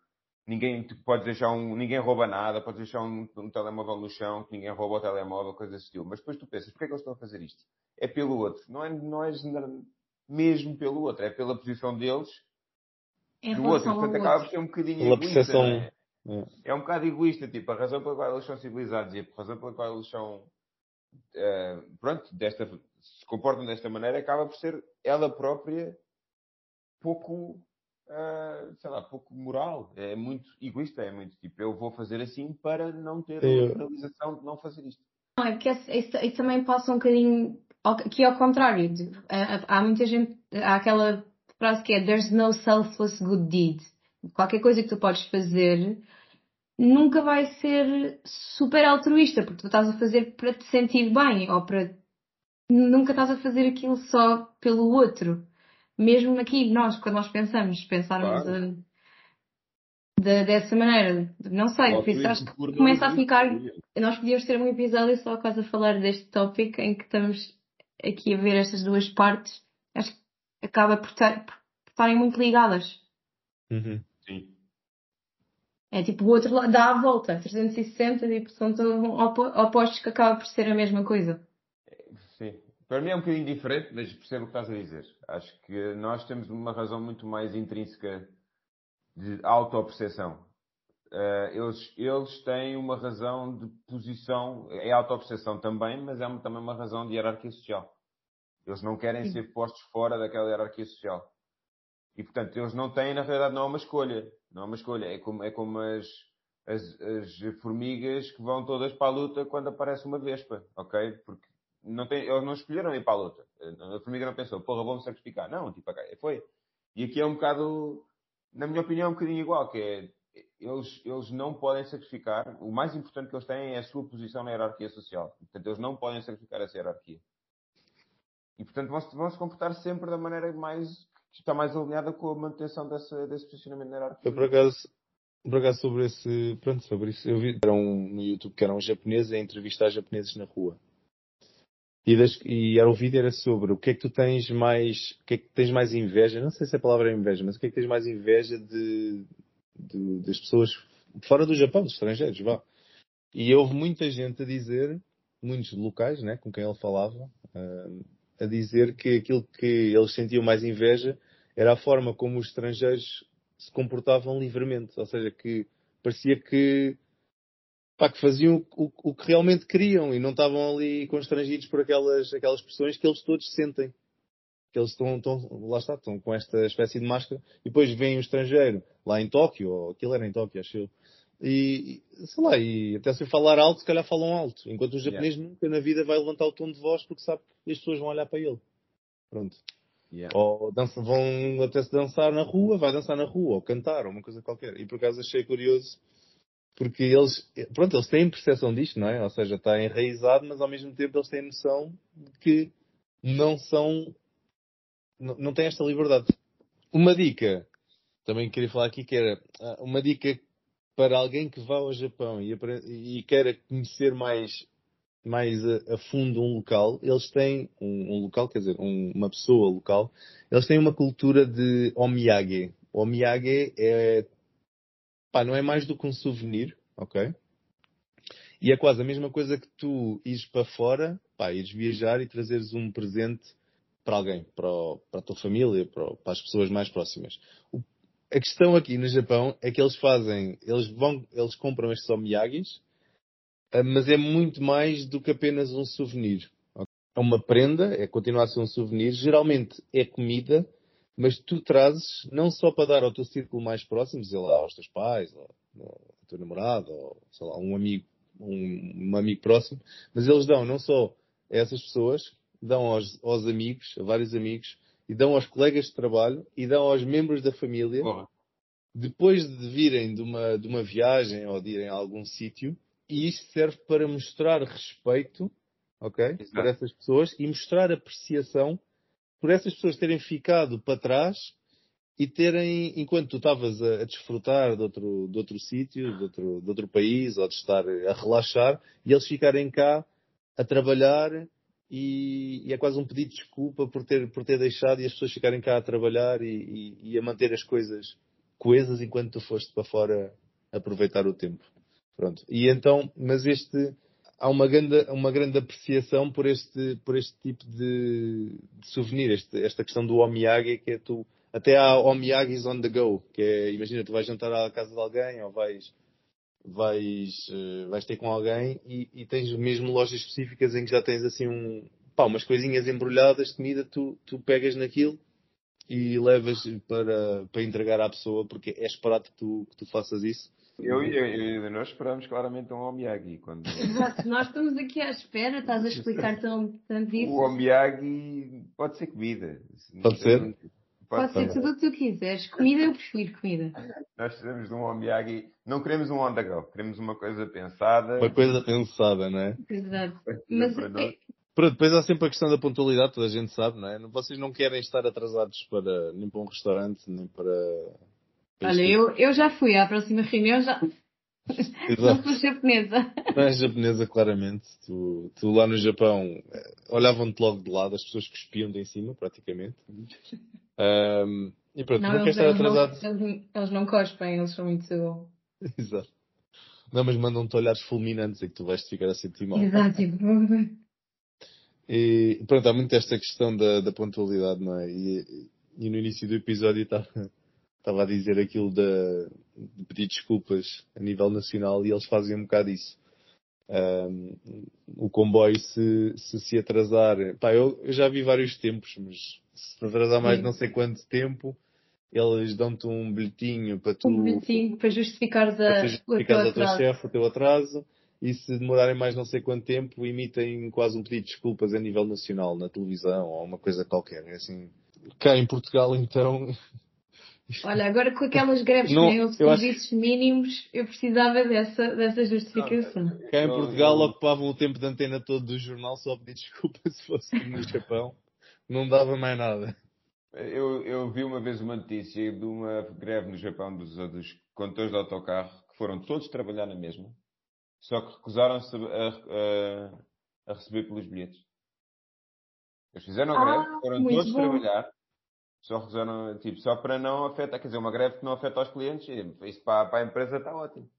ninguém tu podes deixar um, ninguém rouba nada, podes deixar um, um telemóvel no chão, que ninguém rouba o telemóvel, coisas desse estilo. Mas depois tu pensas, porquê é que eles estão a fazer isto? É pelo outro. Não é, não é mesmo pelo outro, é pela posição deles Em do outro. Portanto, acaba por ser um bocadinho Pela egoísta, percepção. é? É. É um bocado egoísta, tipo, a razão pela qual eles são civilizados e a razão pela qual eles são, eh, pronto, desta, se comportam desta maneira, acaba por ser ela própria pouco, eh, sei lá, pouco moral. É muito egoísta, é muito tipo, eu vou fazer assim para não ter Eu- a penalização de não fazer isto. Não, é porque isso, também passa um bocadinho aqui ao contrário. de- há, há muita gente, há aquela frase que é There's no selfless good deed. Qualquer coisa que tu podes fazer nunca vai ser super altruísta, porque tu estás a fazer para te sentir bem ou para. Nunca estás a fazer aquilo só pelo outro. Mesmo aqui, nós, quando nós pensamos, pensarmos Claro. a- de- dessa maneira, não sei, que começa a ficar nós podíamos ter um episódio só quase a falar deste tópico em que estamos aqui a ver estas duas partes. Acho que acaba por, tar- por estarem muito ligadas. Uhum. Sim. É tipo o outro lado dá a volta, 360, tipo, são opostos que acaba por ser a mesma coisa. Sim. para mim é um bocadinho diferente, mas percebo o que estás a dizer. Acho que nós temos uma razão muito mais intrínseca de autoperceção. Uh, eles, eles têm uma razão de posição, é autoperceção também, mas é também uma razão de hierarquia social. Eles não querem Sim. ser postos fora daquela hierarquia social. E, portanto, eles não têm, na realidade, não é uma escolha. Não é uma escolha. É como, é como as, as, as formigas que vão todas para a luta quando aparece uma vespa, ok? Porque não tem, eles não escolheram ir para a luta. A formiga não pensou, porra, vamos sacrificar. Não, tipo, foi. E aqui é um bocado, na minha opinião, é um bocadinho igual, que é, eles, eles não podem sacrificar, o mais importante que eles têm é a sua posição na hierarquia social. Portanto, eles não podem sacrificar essa hierarquia. E, portanto, vão, vão se comportar sempre da maneira mais, está mais alinhada com a manutenção desse, desse posicionamento na hierarquia. Eu, por acaso, por acaso sobre esse, pronto, sobre isso, eu vi era um, no YouTube que era um japonês a entrevistar japoneses na rua. E, das, e era o vídeo era sobre o que é que tu tens mais, o que é que tens mais inveja, não sei se a palavra é inveja, mas o que é que tens mais inveja de, de das pessoas fora do Japão, dos estrangeiros, vá. E houve muita gente a dizer, muitos locais, né, com quem ele falava, uh, a dizer que aquilo que eles sentiam mais inveja era a forma como os estrangeiros se comportavam livremente, ou seja, que parecia que pá, que faziam o, o, que realmente queriam e não estavam ali constrangidos por aquelas, aquelas pressões que eles todos sentem. Que eles estão, estão, lá está, estão com esta espécie de máscara e depois vem um estrangeiro lá em Tóquio, ou aquilo era em Tóquio, acho eu, e, sei lá, e até se falar alto, se calhar falam alto. Enquanto o japonês yeah. nunca na vida vai levantar o tom de voz porque sabe que as pessoas vão olhar para ele. Pronto. Yeah. Ou dança, vão até se dançar na rua, vai dançar na rua, ou cantar, ou uma coisa qualquer. E por acaso achei curioso porque eles, pronto, eles têm percepção disto, não é? Ou seja, está enraizado, mas ao mesmo tempo eles têm noção de que não são, não, não têm esta liberdade. Uma dica, também queria falar aqui que era, ah, uma dica para alguém que vá ao Japão e, e queira conhecer mais, mais a, a, fundo um local, eles têm um, um local, quer dizer, um, uma pessoa local, eles têm uma cultura de omiyage. O omiyage é pá, não é mais do que um souvenir, ok? E é quase a mesma coisa que tu ires para fora, pá, ires viajar e trazeres um presente para alguém, para, o, para a tua família, para, para, as pessoas mais próximas. O, a questão aqui no Japão é que eles fazem, eles vão, eles compram estes omiyagis, ah, mas é muito mais do que apenas um souvenir. É uma prenda, é continuar a ser um souvenir, geralmente é comida, mas tu trazes não só para dar ao teu círculo mais próximo, sei lá, aos teus pais, ou ao teu namorado, ou sei lá, um amigo, um, um amigo próximo, mas eles dão não só a essas pessoas, dão aos, aos, amigos, a vários amigos, e dão aos colegas de trabalho, e dão aos membros da família, depois de virem de uma, de uma viagem ou de irem a algum sítio, e isto serve para mostrar respeito, ok? Exato. Para essas pessoas e mostrar apreciação por essas pessoas terem ficado para trás e terem, enquanto tu estavas a, a, desfrutar de outro, de outro sítio, de outro, de outro país, ou de estar a relaxar, e eles ficarem cá a trabalhar e, e, é quase um pedido de desculpa por ter, por ter deixado e as pessoas ficarem cá a trabalhar e, e, e a manter as coisas coesas enquanto tu foste para fora aproveitar o tempo. Pronto. E então, mas este, há uma grande, uma grande apreciação por este, por este tipo de, de souvenir, este, esta questão do omiyage, que é tu, até há omiyages on the go, que é, imagina, tu vais jantar à casa de alguém ou vais, vais, uh, vais ter com alguém e, e, tens mesmo lojas específicas em que já tens assim um, pá, umas coisinhas embrulhadas de comida, tu, tu pegas naquilo e levas para, para entregar à pessoa, porque é esperado que tu, que tu faças isso. Eu e nós esperamos claramente um Omiyagi. Quando... Exato, nós estamos aqui à espera, estás a explicar tão, tanto isso. O Omiyagi pode ser comida. Pode ser? Pode, pode ser tudo o que tu quiseres. Comida, eu prefiro comida. Nós precisamos de um Omiyagi. Não queremos um on the go, queremos uma coisa pensada. Uma coisa pensada, não é? Exato. Mas é... Pronto, depois há sempre a questão da pontualidade, toda a gente sabe, não é? Vocês não querem estar atrasados para, nem para um restaurante, nem para Olha, eu, eu já fui à próxima reunião, já. Não sou japonesa. Não és japonesa, claramente. Tu, tu lá no Japão eh, olhavam-te logo de lado, as pessoas cuspiam de em cima, praticamente. Um, e pronto, não, não queres estar atrasado. Não, eles, eles não cospem, eles são muito. Exato. Não, mas mandam-te olhares fulminantes e que tu vais te ficar a sentir mal. Exato. Tipo, E pronto, há muito esta questão da, da pontualidade, não é? E, e no início do episódio estava, estava a dizer aquilo da, de pedir desculpas a nível nacional e eles fazem um bocado isso. Um, o comboio se, se se atrasar, pá, eu, eu já vi vários tempos, mas se atrasar mais Sim. não sei quanto tempo, eles dão-te um bilhetinho para tu Um bilhetinho para justificares para a, tu o teu atraso. chefe o teu atraso e se demorarem mais não sei quanto tempo emitem quase um pedido de desculpas a nível nacional na televisão ou uma coisa qualquer. É assim. Cá em Portugal então Olha, agora com aquelas greves Não, que nem houve eu acho- serviços mínimos, eu precisava dessa, dessa justificação. cá em Portugal ocupavam o tempo de antena todo do jornal só a pedir desculpa se fosse no Japão. Não dava mais nada. Eu, eu vi uma vez uma notícia de uma greve no Japão dos, dos condutores de autocarro que foram todos trabalhar na mesma, só que recusaram-se a, a- a receber pelos bilhetes. Eles fizeram a Ah, greve, foram todos bom. trabalhar, só recusaram, tipo, só para não afetar, quer dizer, uma greve que não afeta os clientes, e isso para, para a empresa está ótimo.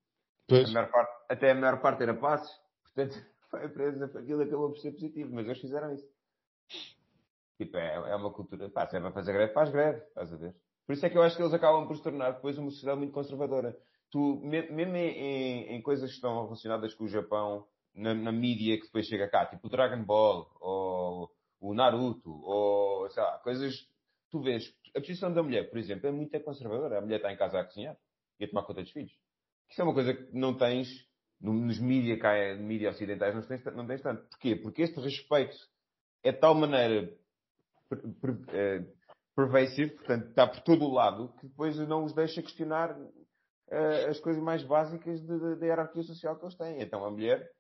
A Pois, maior parte, até a maior parte era passos, portanto, para a empresa aquilo acabou por ser positivo, mas eles fizeram isso. Tipo, é, é uma cultura, pá, se é para fazer greve, faz greve, estás a ver? Por isso é que eu acho que eles acabam por se tornar depois uma sociedade muito conservadora. Tu, me- mesmo em, em- coisas que estão relacionadas com o Japão, na, na mídia que depois chega cá, tipo o Dragon Ball, ou o Naruto, ou sei lá, coisas. Tu vês, a posição da mulher, por exemplo, é muito conservadora. A mulher está em casa a cozinhar e a tomar conta dos filhos. Isso é uma coisa que não tens no- nos mídia, cá, mídia ocidentais, não tens, não tens tanto. Porquê? Porque este respeito é de tal maneira per- per- eh, pervasive, portanto, está por todo o lado, que depois não os deixa questionar eh, as coisas mais básicas da hierarquia social que eles têm. Então, a mulher,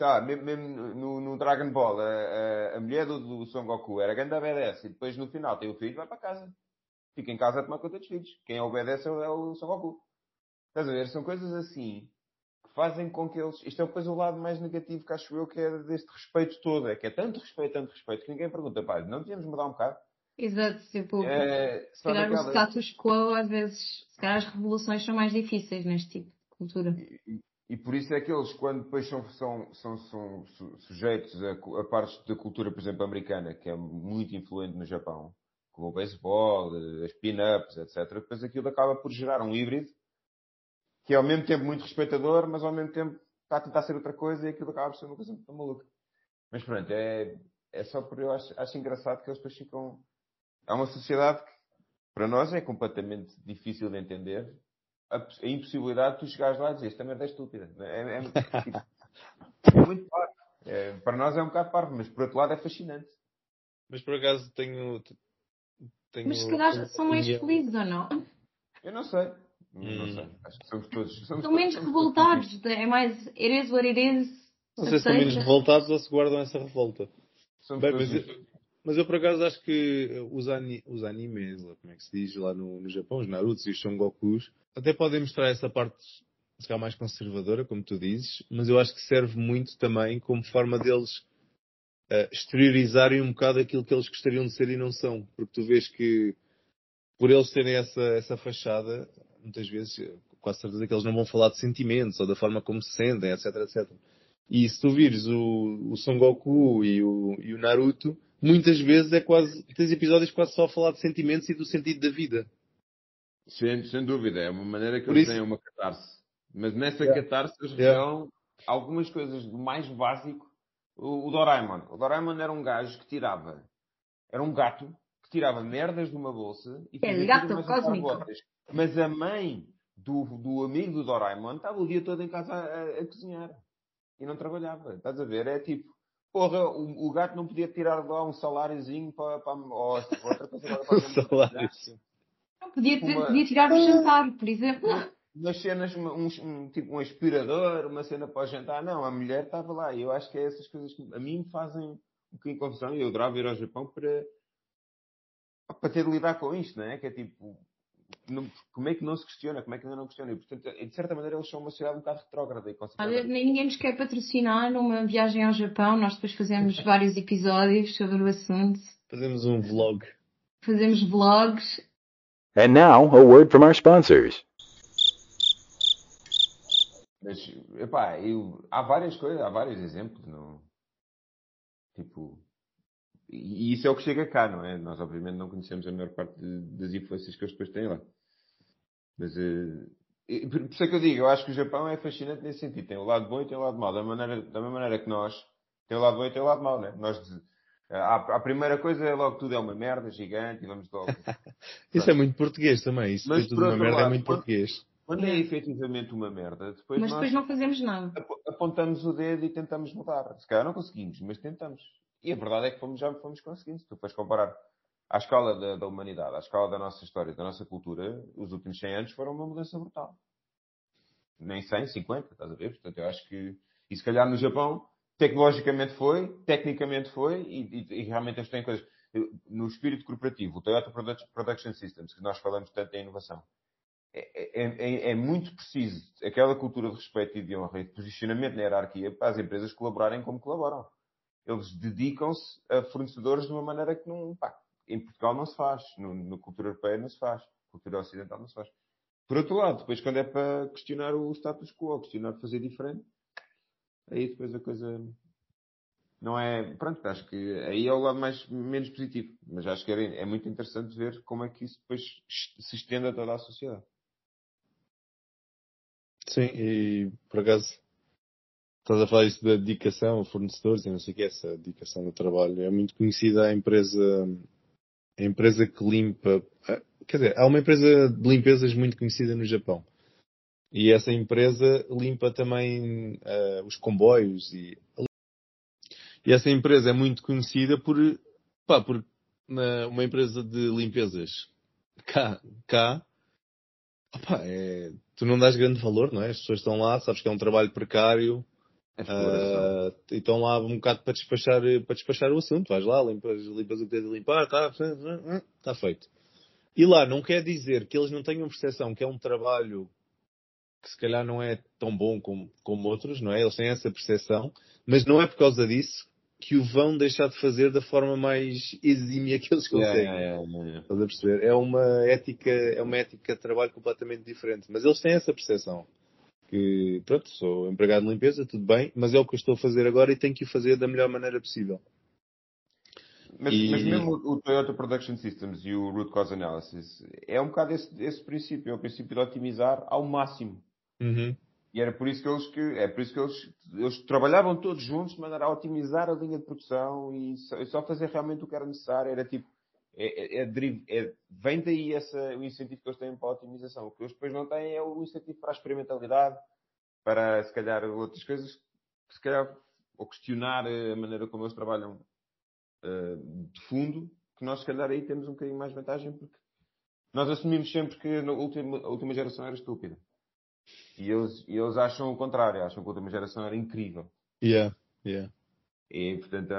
lá, mesmo, no, no Dragon Ball, a, a- a mulher do, do Son Goku era grande obedece e depois no final tem o filho vai para casa. Fica em casa a tomar conta dos filhos. Quem obedece é o, é o Son Goku. Estás a ver? São coisas assim fazem com que eles. Isto é depois o lado mais negativo que acho eu que é deste respeito todo. É que é tanto respeito, tanto respeito, que ninguém pergunta, pá, não devíamos mudar um bocado? Exato, tipo, É, se calhar o status quo, às vezes, se calhar as revoluções são mais difíceis neste tipo de cultura. E, e por isso é que eles, quando depois são, são, são, são su- sujeitos a, a partes da cultura, por exemplo, americana, que é muito influente no Japão, como o beisebol, as pin-ups, etc., depois aquilo acaba por gerar um híbrido que é ao mesmo tempo muito respeitador, mas ao mesmo tempo está a tentar ser outra coisa e aquilo acaba por ser uma coisa muito maluca. Mas pronto, é, é só por eu acho, acho engraçado que eles depois ficam. É uma sociedade que, para nós, é completamente difícil de entender. A, a impossibilidade de tu chegares lá e dizer esta merda é estúpida. É, é, tipo, é muito parvo. É, para nós é um bocado parvo, mas por outro lado é fascinante. mas por acaso tenho. tenho Mas se calhar são mais felizes ou não? Eu não sei. Não Hum. sei. Acho que somos todos. Somos São menos todos- somos todos revoltados, é mais it is what it is. Não sei se são menos revoltados ou se guardam essa revolta. somos Bem, mas, eu, mas eu por acaso acho que os, ani, os animes, como é que se diz lá no, no Japão, os Narutos e os Son Gokus, até podem mostrar essa parte se calhar mais conservadora, como tu dizes, mas eu acho que serve muito também como forma deles eh, exteriorizarem um bocado aquilo que eles gostariam de ser e não são. Porque tu vês que por eles terem essa, essa fachada, muitas vezes, eh, quase certeza que eles não vão falar de sentimentos ou da forma como se sentem, etc, etc. E se tu vires o, o Son Goku e o, e o Naruto, muitas vezes é quase, tens episódios quase só a falar de sentimentos e do sentido da vida. Sem, sem dúvida, é uma maneira que Por eles isso- têm uma catarse. Mas nessa Yeah. catarse eles Yeah. revelam algumas coisas do mais básico. O, o Doraemon. O Doraemon era um gajo que tirava. Era um gato que tirava merdas de uma bolsa e El fazia gato tudo umas cósmico. Mas a mãe do, do amigo do Doraemon estava o dia todo em casa a, a- a cozinhar. E não trabalhava. Estás a ver? É tipo, porra, o, o gato não podia tirar de lá um saláriozinho para, para, ou outra coisa agora para Um salário. Não, Podia, ter- Uma- podia tirar o jantar, por exemplo. umas cenas, um, um- tipo um aspirador, uma cena para o jantar. Não, a mulher estava lá. E eu acho que é essas coisas que a mim me fazem um bocadinho confusão. E eu adorava ir ao Japão para, para ter de lidar com isto, não é? Que é tipo, não- como é que não se questiona? Como é que ainda não questiona? E, portanto, de certa maneira, eles são uma sociedade um bocado retrógrada e Olha, conservadora. nem ninguém nos quer patrocinar numa viagem ao Japão. Nós depois fazemos vários episódios sobre o assunto. Fazemos um vlog. Fazemos vlogs. And now, a word from our sponsors. Mas, epá, eu, há várias coisas, há vários exemplos. Não... Tipo, e isso é o que chega cá, não é? Nós, obviamente, não conhecemos a maior parte de, das influências que eles depois têm lá. Mas, uh, por isso é que eu digo, eu acho que o Japão é fascinante nesse sentido. Tem o lado bom e tem o lado mau. Da, maneira, da mesma maneira que nós, tem o lado bom e tem o lado mau, né? Nós, a, a primeira coisa é logo tudo é uma merda gigante e vamos logo. Isso é muito português também. Isso Mas, tudo uma merda é lado, é muito quando, português. Quando é efetivamente uma merda, depois Mas depois não fazemos nada. Apontamos o dedo e tentamos mudar. Se calhar não conseguimos, mas tentamos. E a verdade é que fomos, já fomos conseguindo. Se tu fores comparar à escala da, da, humanidade, à escala da nossa história, da nossa cultura, os últimos 100 anos foram uma mudança brutal. Nem 100, 50, estás a ver? Portanto, eu acho que, e se calhar no Japão, tecnologicamente foi, tecnicamente foi, e, e, e realmente eles têm coisas. No espírito corporativo, o Toyota Production Systems, que nós falamos tanto em inovação, é, é, é, é, muito preciso aquela cultura de respeito e de honra e de posicionamento na hierarquia para as empresas colaborarem como colaboram. Eles dedicam-se a fornecedores de uma maneira que não, pá, em Portugal não se faz, no, cultura europeia não se faz, cultura ocidental não se faz. Por outro lado, depois quando é para questionar o status quo, questionar fazer diferente, aí depois a coisa não é. Pronto, acho que aí é o lado mais, menos positivo. Mas acho que é, é muito interessante ver como é que isso depois se estende a toda a sociedade. Sim, e por acaso estás a falar isso da dedicação a fornecedores e não sei o que, essa dedicação ao trabalho. É muito conhecida a empresa, a empresa que limpa, quer dizer, há uma empresa de limpezas muito conhecida no Japão. E essa empresa limpa também uh, os comboios e, e essa empresa é muito conhecida por, pá, por uma, uma empresa de limpezas cá, cá é, tu não dás grande valor, não é? As pessoas estão lá, sabes que é um trabalho precário, uh, e estão lá um bocado para despachar, para despachar o assunto. Vais lá, limpas, limpas o que tens de limpar, está tá feito. E lá não quer dizer que eles não tenham percepção que é um trabalho que se calhar não é tão bom como, como outros, não é? Eles têm essa percepção, mas não é por causa disso que o vão deixar de fazer da forma mais exímia que eles conseguem. Yeah, yeah, yeah? É uma ética, é uma ética de trabalho completamente diferente. Mas eles têm essa percepção. Que, pronto, sou empregado de limpeza, tudo bem, mas é o que eu estou a fazer agora e tenho que o fazer da melhor maneira possível. Mas, e... mas mesmo o Toyota Production Systems e o Root Cause Analysis é um bocado esse, esse princípio, é o princípio de otimizar ao máximo. Uhum. E era por isso que eles que é por isso que eles, eles trabalhavam todos juntos de maneira a otimizar a linha de produção e só, só fazer realmente o que era necessário. Era tipo é, é, é, é, vem daí essa, o incentivo que eles têm para a otimização. O que eles depois não têm é o incentivo para a experimentalidade, para se calhar outras coisas, se calhar, ou questionar a maneira como eles trabalham uh, de fundo, que nós se calhar aí temos um bocadinho mais vantagem porque nós assumimos sempre que a última, a última geração era estúpida. E eles, eles acham o contrário, acham que a última geração era incrível. Yeah, yeah. E, portanto,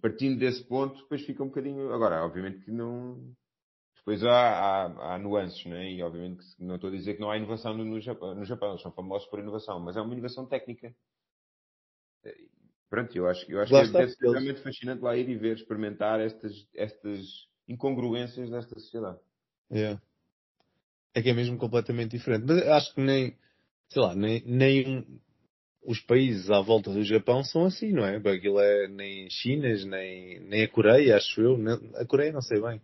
partindo desse ponto, depois fica um bocadinho. Agora, obviamente que não. Depois há, há, há nuances, né? E obviamente que não estou a dizer que não há inovação no, no, Japão, no Japão, eles são famosos por inovação, mas é uma inovação técnica. Pronto, eu acho, eu acho que deve ser realmente fascinante lá ir e ver, experimentar estas, estas incongruências desta sociedade. Yeah. É que é mesmo completamente diferente. Mas acho que nem sei lá, nem, nem os países à volta do Japão são assim, não é? Aquilo é nem Chinas, nem, nem a Coreia, acho eu. A Coreia não sei bem.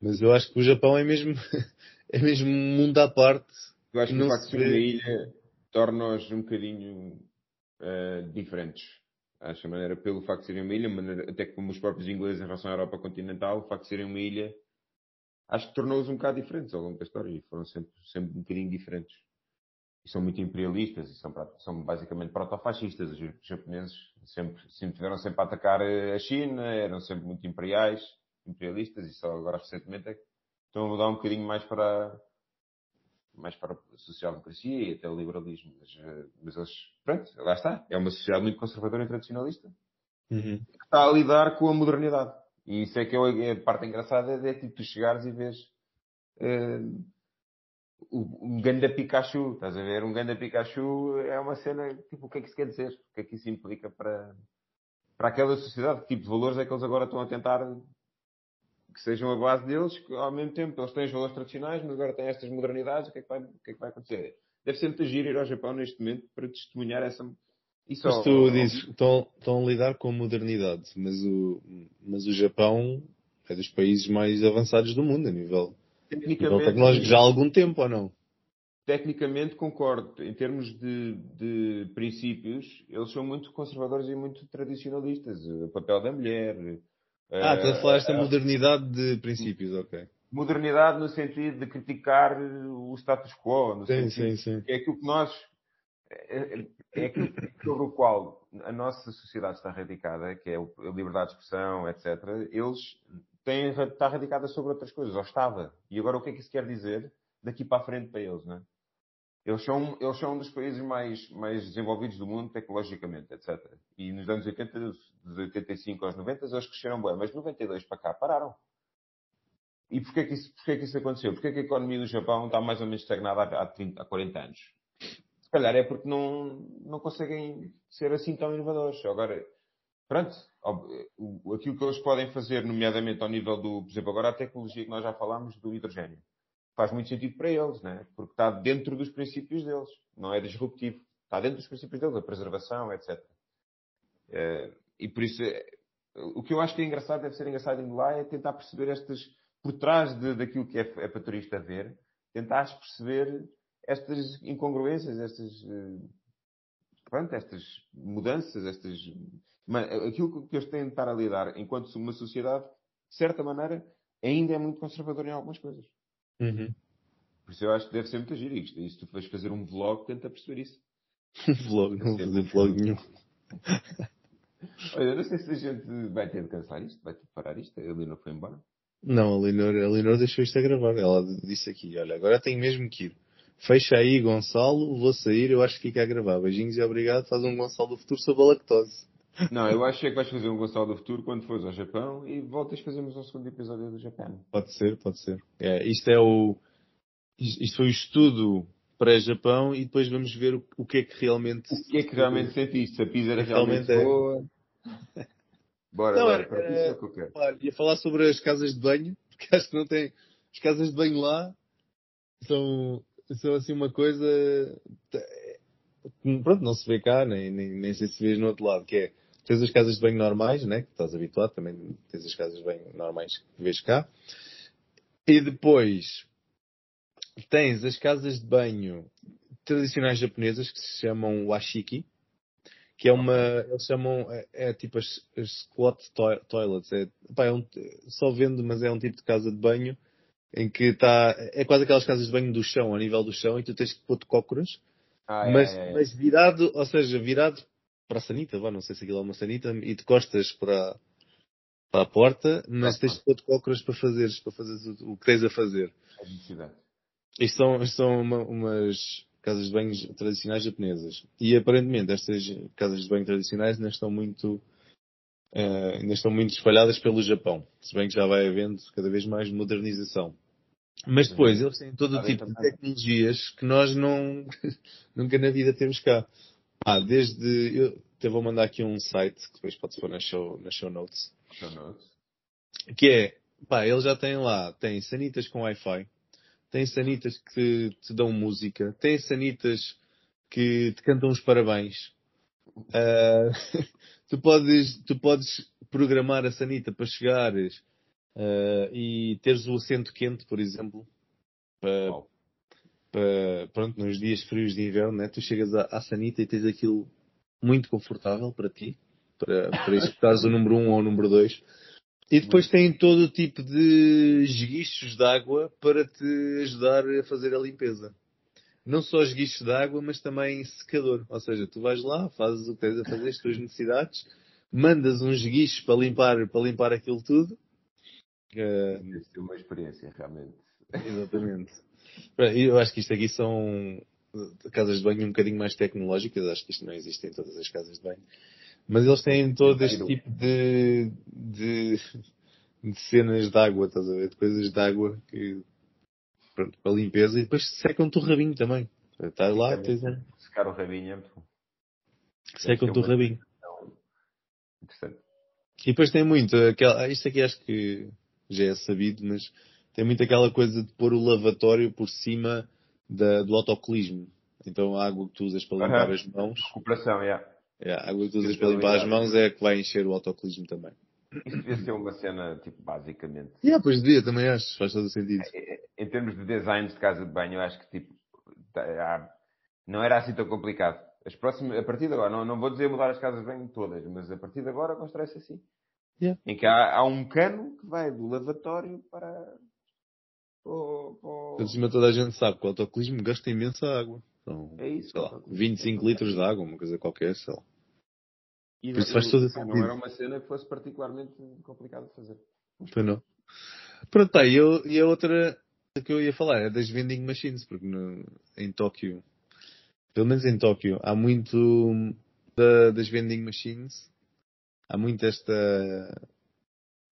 Mas eu acho que o Japão é mesmo, é mesmo um mundo à parte. Eu acho que o facto de ser uma ilha torna-os um bocadinho uh, diferentes. Acho a maneira, pelo facto de serem uma ilha, maneira, até como os próprios ingleses em relação à Europa continental, o facto de serem uma ilha, acho que tornou-os um bocado diferentes ao longo da história e foram sempre, sempre um bocadinho diferentes e são muito imperialistas e são, são basicamente protofascistas. Os japoneses sempre, sempre tiveram sempre a atacar eh, a China, eram sempre muito imperiais, imperialistas e só agora recentemente é que estão a mudar um bocadinho mais para mais para a social-democracia e até o liberalismo. Mas, eh, mas eles, pronto, lá está. É uma sociedade muito conservadora e tradicionalista uhum. que está a lidar com a modernidade. E isso é que é, é a parte engraçada, é tipo tu chegares e vês uh, um ganda Pikachu, estás a ver? Um ganda Pikachu é uma cena, tipo, o que é que isso quer dizer? O que é que isso implica para, para aquela sociedade? Que tipo de valores é que eles agora estão a tentar que sejam a base deles, que ao mesmo tempo eles têm os valores tradicionais, mas agora têm estas modernidades, o que é que vai, o que é que vai acontecer? Deve ser muito giro ir ao Japão neste momento para testemunhar essa, Isso Mas tu ao- dizes estão, estão a lidar com a modernidade, mas o, mas o Japão é dos países mais avançados do mundo a nível tecnicamente, tecnológico já há algum tempo ou não? tecnicamente concordo. Em termos de, de princípios, eles são muito conservadores e muito tradicionalistas. O papel da mulher. Ah, eh, estás a falar esta modernidade de princípios, ok. modernidade no sentido de criticar o status quo, no Sim, sentido sim, sim. que é aquilo que nós é, é aquilo sobre o qual a nossa sociedade está radicada, que é a liberdade de expressão, etc. Eles têm está radicada sobre outras coisas, ou estava. E agora o que é que isso quer dizer daqui para a frente para eles, não é? Eles são, eles são um dos países mais, mais desenvolvidos do mundo tecnologicamente, etc. E nos anos 80, dos 85 aos 90, eles cresceram bem, mas de 92 para cá pararam. E porquê que isso, porquê que isso aconteceu? Porquê que a economia do Japão está mais ou menos estagnada há, há, 30, há 40 anos? Se calhar é porque não, não conseguem ser assim tão inovadores. Agora, pronto, aquilo que eles podem fazer, nomeadamente ao nível do, por exemplo, agora a tecnologia que nós já falámos do hidrogênio, faz muito sentido para eles, né? porque está dentro dos princípios deles, não é disruptivo. Está dentro dos princípios deles, a preservação, etc. Eh, e por isso, eh, o que eu acho que é engraçado, deve ser engraçado indo lá, é tentar perceber estas, por trás de, daquilo que é, é para turista ver, tentar perceber estas incongruências, estas, eh, pronto, estas mudanças, estas, ma- aquilo que eles têm de estar a lidar enquanto uma sociedade, de certa maneira, ainda é muito conservadora em algumas coisas. Uhum. Por isso eu acho que deve ser muito giro isto. E se tu vais fazer um vlog, tenta perceber isso. vlog, não vou fazer vlog nenhum. Olha, eu não sei se a gente vai ter de cansar isto, vai ter de parar isto. A Helena foi embora. Não, a Leonor, a Leonor deixou isto a gravar. Ela disse aqui, olha, agora tenho mesmo que ir. Fecha aí, Gonçalo, vou sair, eu acho que fica a gravar. Beijinhos e obrigado. Faz um Gonçalo do futuro sobre a lactose. Não, eu acho é que vais fazer um Gonçalo do Futuro quando fores ao Japão e voltas fazemos um segundo episódio do Japão. Pode ser, pode ser. É, isto é o. Isto foi o estudo pré-Japão e depois vamos ver o, o que é que realmente. O que é que realmente sentiste? Se a pizza era realmente, Realmente é. boa? Bora, Não, bora, para isso é o que eu quero. Claro, ia falar sobre as casas de banho, porque acho que não tem. As casas de banho lá são, são assim uma coisa. que, Pronto, não se vê cá, nem, nem, nem sei se vês no outro lado, que é. Tens as casas de banho normais, né? Que estás habituado, também tens as casas de banho normais que vês cá. E depois tens as casas de banho tradicionais japonesas que se chamam washiki, que é uma, eles chamam, é, é tipo as, as squat toi- toilets, é, pá, é um, só vendo, mas é um tipo de casa de banho em que está, é quase aquelas casas de banho do chão, a nível do chão, e tu tens que pôr-te cócoras, Ah, é, mas, é, é. mas virado, ou seja, virado para a sanita, vá, não sei se aquilo é uma sanita, e te costas para, para a porta, mas Ah, tens de pôr-te cócoras para fazeres, para fazeres o, o que tens a fazer. É. Isto são, isto são uma- umas casas de banho tradicionais japonesas. E aparentemente estas casas de banho tradicionais ainda estão muito, eh, ainda estão muito espalhadas pelo Japão. Se bem que já vai havendo cada vez mais modernização. Mas depois eles têm todo o tipo de tecnologias que nós não, nunca na vida temos cá. Ah, desde, eu até vou mandar aqui um site que depois pode-se pôr na show, na show notes Show notes. que é, pá, eles já têm lá, tem sanitas com Wi-Fi, tem sanitas que te dão música, tem sanitas que te cantam os parabéns. Ah, tu, podes, tu podes programar a sanita para chegares ah, e teres o assento quente, por exemplo, para, Uau. Para- pronto, nos dias frios de inverno, né? tu chegas à, à sanita e tens aquilo muito confortável para ti, para, para o número 1 um ou o número 2. E depois tem todo o tipo de esguichos de água para te ajudar a fazer a limpeza. Não só esguichos de água, mas também secador. Ou seja, tu vais lá, fazes o que tens a fazer, as tuas necessidades, mandas uns esguichos para limpar, para limpar aquilo tudo. Eh, Deve ser uma experiência, realmente. Exatamente. Eu acho que isto aqui são casas de banho um bocadinho mais tecnológicas. Acho que isto não existe em todas as casas de banho. Mas eles têm todo este tipo de, de, de cenas de água, estás a ver? De coisas de água que, pronto, para limpeza e depois secam-te o rabinho também. Estás lá, tens um, Secar o rabinho é secam-te o rabinho. Interessante. E depois tem muito, aquela, isto aqui acho que já é sabido, mas tem muito aquela coisa de pôr o lavatório por cima da- do autocolismo. Então a água que tu usas para limpar Aham. as mãos Recuperação, é. É, a água que tu usas para limpar as mãos é a que vai encher o autocolismo também. Isso devia ser uma cena, tipo, basicamente. E yeah, pois devia, também acho, faz todo o sentido. Em termos de designs de casa de banho, eu acho que, tipo, tá, não era assim tão complicado. As próximas, a partir de agora, não, não vou dizer mudar as casas de banho todas, mas a partir de agora constrói-se assim. Yeah. Em que há, há, um cano que vai do lavatório para. Por cima toda a gente sabe que o autocolismo gasta imensa água. Então, é isso. Sei lá, 25 litros de água, uma coisa qualquer, sei lá. E Por isso faz todo Não era uma cena que fosse particularmente complicada de fazer. Foi não. Pronto, tá, e, eu, e a outra que eu ia falar é das vending machines, porque no, em Tóquio, pelo menos em Tóquio, há muito da, das vending machines, há muito esta.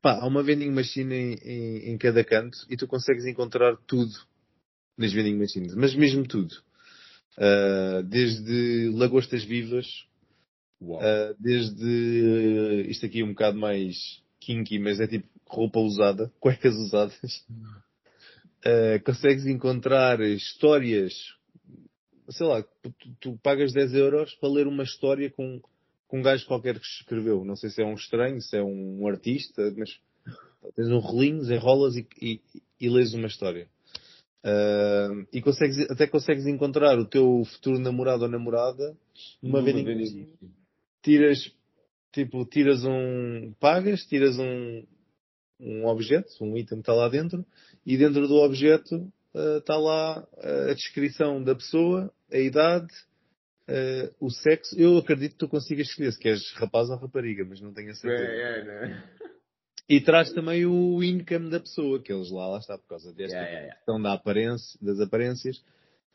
Pá, há uma vending machine em, em, em cada canto e tu consegues encontrar tudo nas vending machines, mas mesmo tudo. Uh, desde lagostas vivas Uh, desde uh, isto aqui um bocado mais kinky, mas é tipo roupa usada, cuecas usadas. Uh, consegues encontrar histórias, sei lá, tu, tu, pagas 10 euros para ler uma história com, com um gajo qualquer que escreveu. Não sei se é um estranho, se é um artista, mas tens um rolinho, enrolas e, e, e lês uma história. Uh, e consegues, até consegues encontrar o teu futuro namorado ou namorada numa vending tiras, tipo, tiras um, pagas, tiras um, um objeto, um item está lá dentro, e dentro do objeto uh, está lá a descrição da pessoa, a idade, uh, o sexo. Eu acredito que tu consigas escolher se queres rapaz ou rapariga, mas não tenho a certeza. É, é, né? E traz também o income da pessoa, que eles lá, lá está, por causa desta yeah, yeah, questão da aparência, das aparências.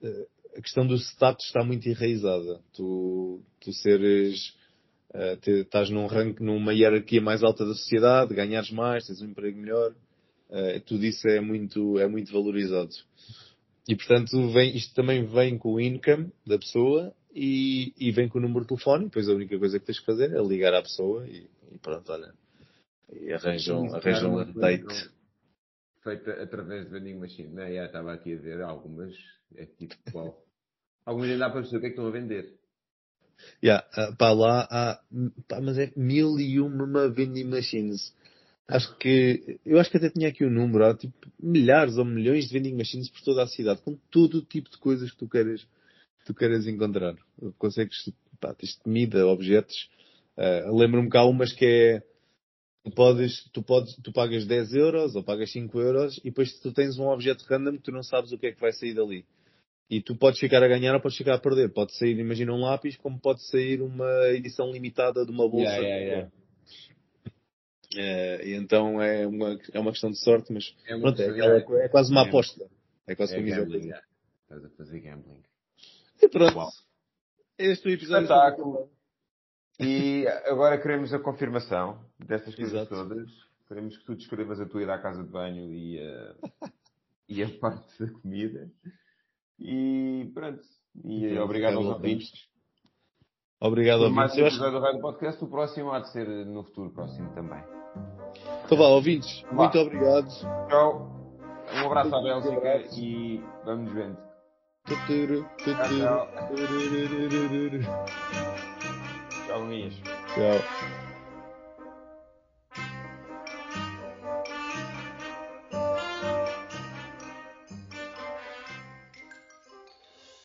Uh, a questão do status está muito enraizada. Tu, tu seres Uh, te, estás num rank, numa hierarquia mais alta da sociedade, ganhares mais, tens um emprego melhor, uh, tudo isso é muito, é muito valorizado. E portanto, vem, isto também vem com o income da pessoa e, e vem com o número de telefone, depois a única coisa que tens que fazer é ligar à pessoa e, e pronto, olha. E arranjam, arranjam um date. Feita através de vending machine, né? Já estava aqui a ver algumas, é tipo qual. Algumas ainda dá para perceber o que é que estão a vender. Yeah, uh, pá, lá há, pá, mas é mil e uma vending machines. Acho que, eu acho que até tinha aqui o um número, há tipo milhares ou milhões de vending machines por toda a cidade, com todo o tipo de coisas que tu queres, tu queres encontrar. Consegues, pá, tens comida, objetos. Uh, Lembro-me que há umas que é, tu podes, tu podes, tu pagas 10 euros ou pagas 5 euros e depois tu tens um objeto random que tu não sabes o que é que vai sair dali. E tu podes ficar a ganhar ou podes ficar a perder. Pode sair, imagina, um lápis, como pode sair uma edição limitada de uma bolsa. Yeah, yeah, yeah. É, então é uma, é uma questão de sorte, mas é, pronto, é, é, é, quase uma aposta. É quase como gambling. Estás a fazer gambling. E pronto. Uau. Este é o episódio. Espetáculo. E agora queremos a confirmação destas coisas Exato. todas. Queremos que tu descrevas a tua ida à casa de banho e a, e a parte da comida. E pronto. E então, obrigado aos ouvintes. Obrigado, ouvintes. Mais um episódio do Rádio Podcast. O próximo há de ser no futuro próximo também. Então vá, ouvintes. Vá. Muito obrigado. Tchau. Um abraço à Bélgica e vamos vendo. Tchau. Tchau, Tchau.